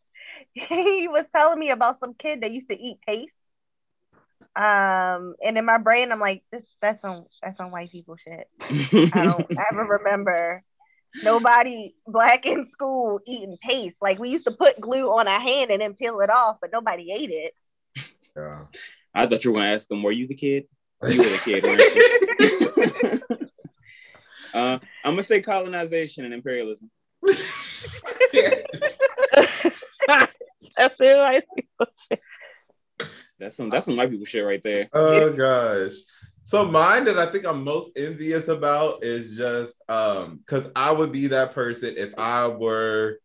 he was telling me about some kid that used to eat paste. Um, and in my brain, I'm like, this that's on that's some white people shit. I don't ever remember nobody black in school eating paste. Like we used to put glue on our hand and then peel it off, but nobody ate it. Yeah. I thought you were gonna ask them, were you the kid? You were the kid, weren't you? uh, I'm gonna say colonization and imperialism. Yes. that's it. Like, That's some that's some white people shit right there. Oh gosh. So mine that I think I'm most envious about is just um because I would be that person if I were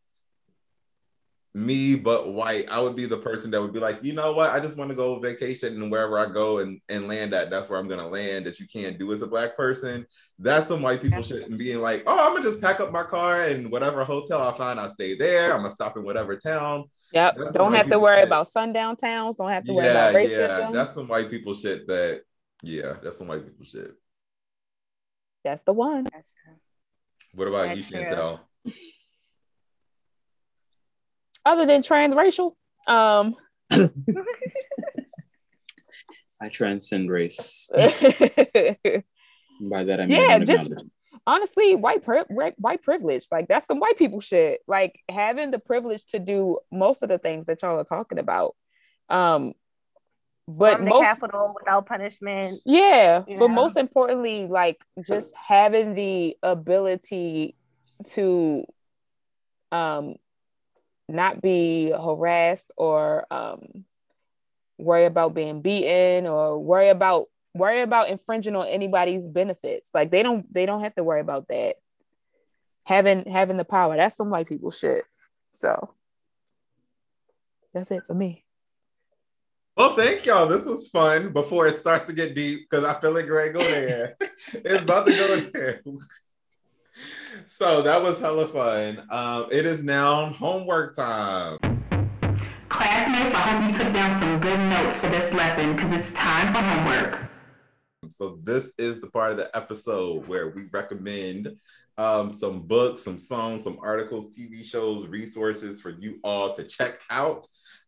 me but white. I would be the person that would be like, you know what? I just want to go vacation and wherever I go and, and land at, that's where I'm gonna land that you can't do as a black person. That's some white people shit and being like, oh, I'm gonna just pack up my car and whatever hotel I find, I stay there. I'm gonna stop in whatever town. Yep. That's don't have to worry shit. about sundown towns. Don't have to worry Yeah, about yeah. racism. That's some white people shit that yeah, that's some white people shit. That's the one. What about That's you, true. Chantel? Other than transracial, um, I transcend race. By that I mean Yeah, just- acknowledge. white pri- white privilege, like that's some white people shit. Like having the privilege to do most of the things that y'all are talking about. Um, but Storm the most Capitol without punishment. Yeah, but know? most importantly, like just having the ability to um not be harassed or um worry about being beaten or worry about worry about infringing on anybody's benefits. Like they don't they don't have to worry about that. Having having the power. That's some white people shit. So that's it for me. Well, thank y'all. This was fun before it starts to get deep because I feel like we're ready go there. it's about to go there. so that was hella fun. Um, it is now homework time. Classmates, I hope you took down some good notes for this lesson because it's time for homework. So this is the part of the episode where we recommend um, some books, some songs, some articles, TV shows, resources for you all to check out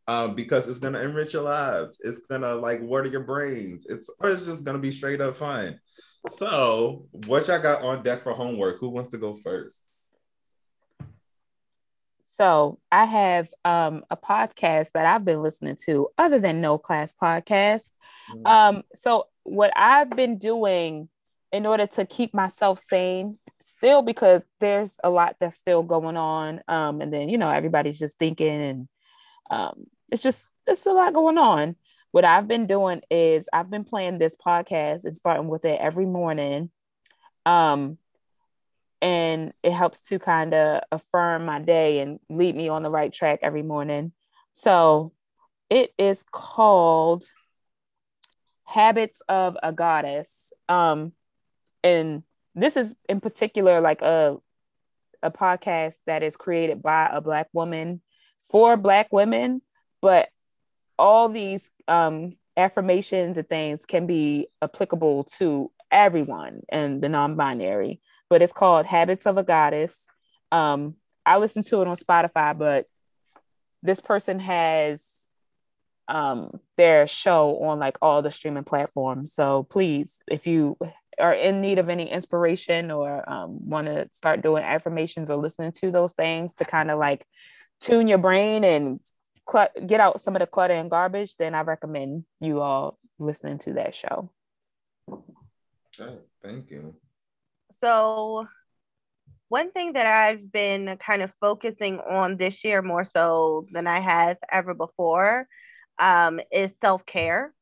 um, because it's gonna enrich your lives. It's gonna like water your brains. It's or it's just gonna be straight up fun. So what y'all got on deck for homework? Who wants to go first? So I have um, a podcast that I've been listening to, other than No Class Podcast. Um, so what I've been doing in order to keep myself sane, still because there's a lot that's still going on, um, and then you know everybody's just thinking, and um, it's just it's a lot going on. What I've been doing is I've been playing this podcast and starting with it every morning. Um, and it helps to kind of affirm my day and lead me on the right track every morning. So it is called Habits of a Goddess. Um, and this is in particular like a a podcast that is created by a black woman for black women, but all these um, affirmations and things can be applicable to everyone and the non-binary but it's called Habits of a Goddess. Um, I listened to it on Spotify, but this person has um, their show on like all the streaming platforms. So please, if you are in need of any inspiration or um, want to start doing affirmations or listening to those things to kind of like tune your brain and cl- get out some of the clutter and garbage, then I recommend you all listening to that show. Okay, thank you. So, one thing that I've been kind of focusing on this year more so than I have ever before um, is self care.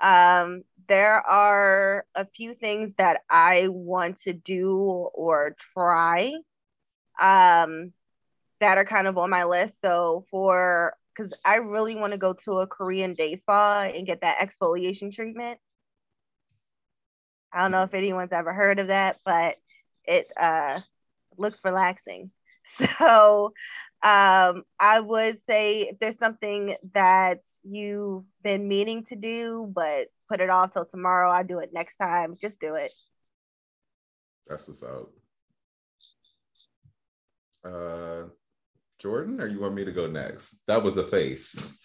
Um, there are a few things that I want to do or try um, that are kind of on my list. So, for because I really want to go to a Korean day spa and get that exfoliation treatment. I don't know if anyone's ever heard of that, but it uh, looks relaxing. So um, I would say if there's something that you've been meaning to do, but put it off till tomorrow, I'll do it next time. Just do it. That's what's up. Uh, Jordon, or you want me to go next? That was a face.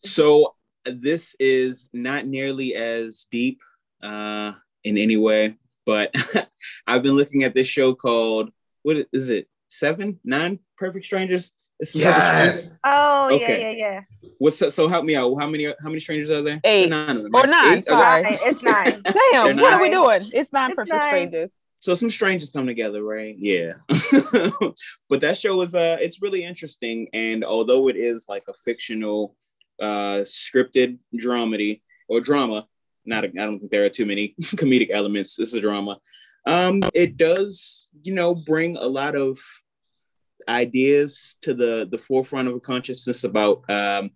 So this is not nearly as deep uh, in any way, but I've been looking at this show called what is it? Seven, nine perfect strangers. It's some perfect strangers. Yes. Oh Okay. yeah, yeah, yeah. What's so help me out? How many how many strangers are there? Eight. Nine of them, Or right? nine, Eight? sorry. Nine. It's nine. Damn, They're what are we doing? It's not It's perfect nine. strangers. so some strangers come together right yeah but that show is uh it's really interesting and although it is like a fictional uh scripted dramedy or drama not a, i don't think there are too many comedic elements this is a drama um it does you know bring a lot of ideas to the the forefront of a consciousness about um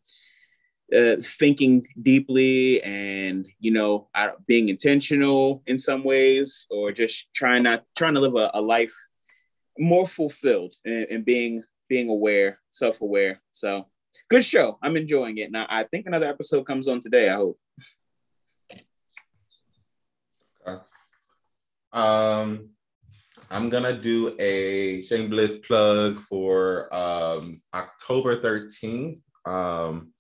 uh, thinking deeply and you know being intentional in some ways or just trying not trying to live a, a life more fulfilled and, and being being aware self-aware. So good show. I'm enjoying it. Now i think another episode comes on today i hope Um, I'm gonna do a shameless plug for um, October 13th. Um,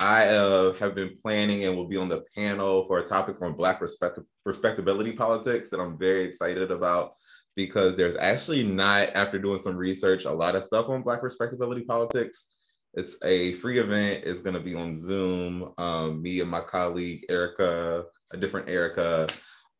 I uh, have been planning and will be on the panel for a topic on Black respect- respectability politics that I'm very excited about because there's actually not, after doing some research, a lot of stuff on Black respectability politics. It's a free event. It's going to be on Zoom. Um, me and my colleague Erica, a different Erica,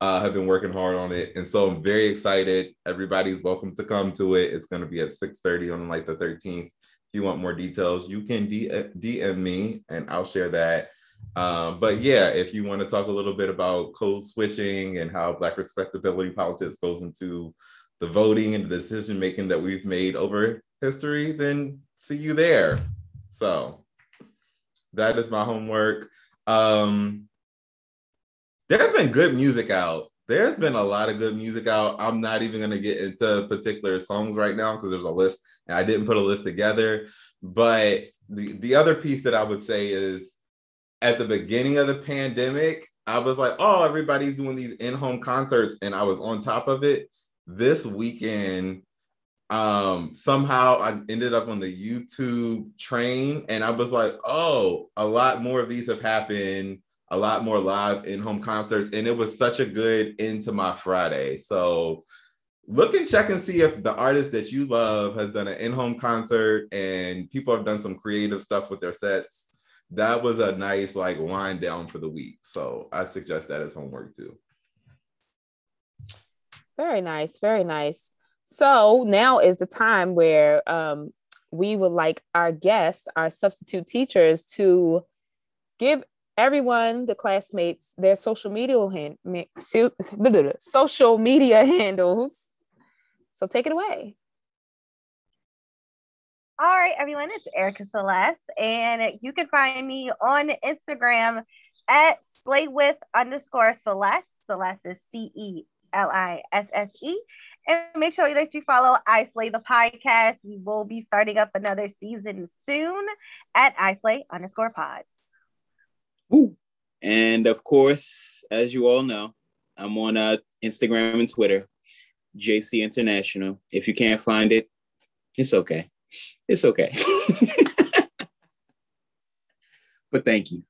uh, have been working hard on it, and so I'm very excited. Everybody's welcome to come to it. It's going to be at 6:30 on like the 13th. If you want more details, you can DM me, and I'll share that. Um, but yeah, if you want to talk a little bit about code switching and how Black respectability politics goes into the voting and the decision making that we've made over history, then see you there. So that is my homework. Um, there's been good music out. There's been a lot of good music out. I'm not even going to get into particular songs right now because there's a list and I didn't put a list together. But the, the other piece that I would say is at the beginning of the pandemic, I was like, oh, everybody's doing these in home concerts. And I was on top of it. This weekend, um somehow i ended up on the youtube train and i was like oh a lot more of these have happened a lot more live in-home concerts and it was such a good end to my friday. So look and check and see if the artist that you love has done an in-home concert and people have done some creative stuff with their sets. That was a nice like wind down for the week. So i suggest that as homework too. Very nice, very nice. So now is the time where um, we would like our guests, our substitute teachers, to give everyone, the classmates, their social media hand, social media handles. So take it away. All right, everyone, it's Erika Celisse, and you can find me on Instagram at slay with underscore Celisse. Celisse is C E L I S S E. And make sure that you follow iSlay the podcast. We will be starting up another season soon at iSlay underscore pod. Ooh. and of course as you all know i'm on uh, instagram and twitter jc international if you can't find it it's okay it's okay but thank you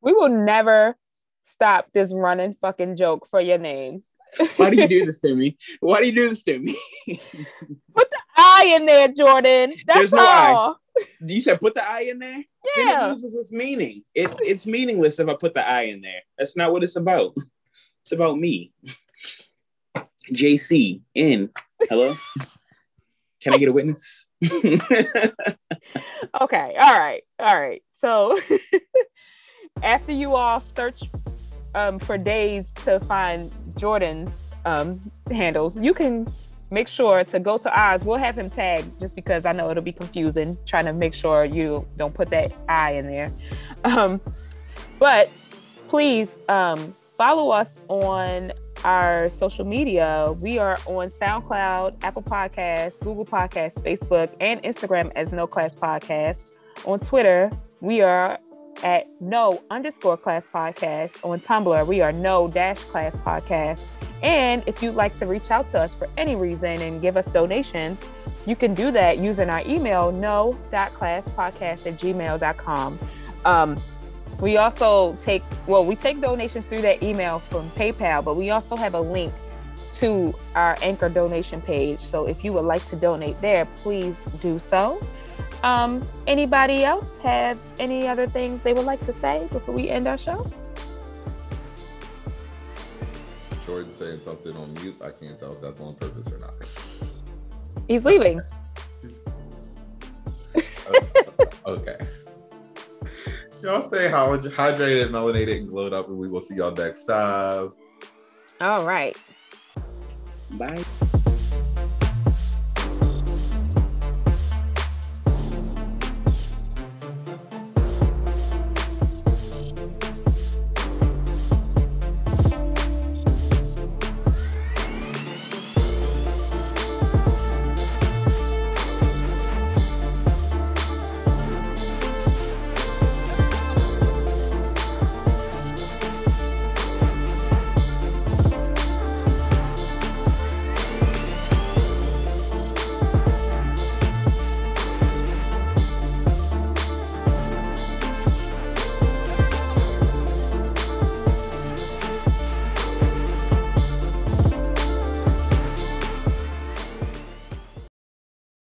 We will never stop this running fucking joke for your name. Why do you do this to me? Why do you do this to me? The I in there, Jordon. That's no I. you said put the I in there? Then it loses its meaning. It, it's meaningless if I put the I in there. That's not what it's about. It's about me. JC in. Hello? Can I get a witness? Okay. All right. All right. So after you all search um, for days to find Jordon's um, handles, you can make sure to go to ours. We'll have him tagged just because I know it'll be confusing trying to make sure you don't put that I in there. Um, but please um, follow us on our social media. We are on SoundCloud, Apple Podcasts, Google Podcasts, Facebook, and Instagram as No Class Podcast. On Twitter, we are at no underscore class podcast. On Tumblr, we are no dash class podcast. And if you'd like to reach out to us for any reason and give us donations, you can do that using our email no.classpodcast at gmail.com. Um, we also take, well, we take donations through that email from PayPal, but we also have a link to our Anchor donation page. So if you would like to donate there, please do so. Um, anybody else have any other things they would like to say before we end our show? Jordon saying something on mute. I can't tell if that's on purpose or not. He's leaving. okay. Y'all stay hydrated, melanated, and glowed up, and we will see y'all next time. All right. Bye.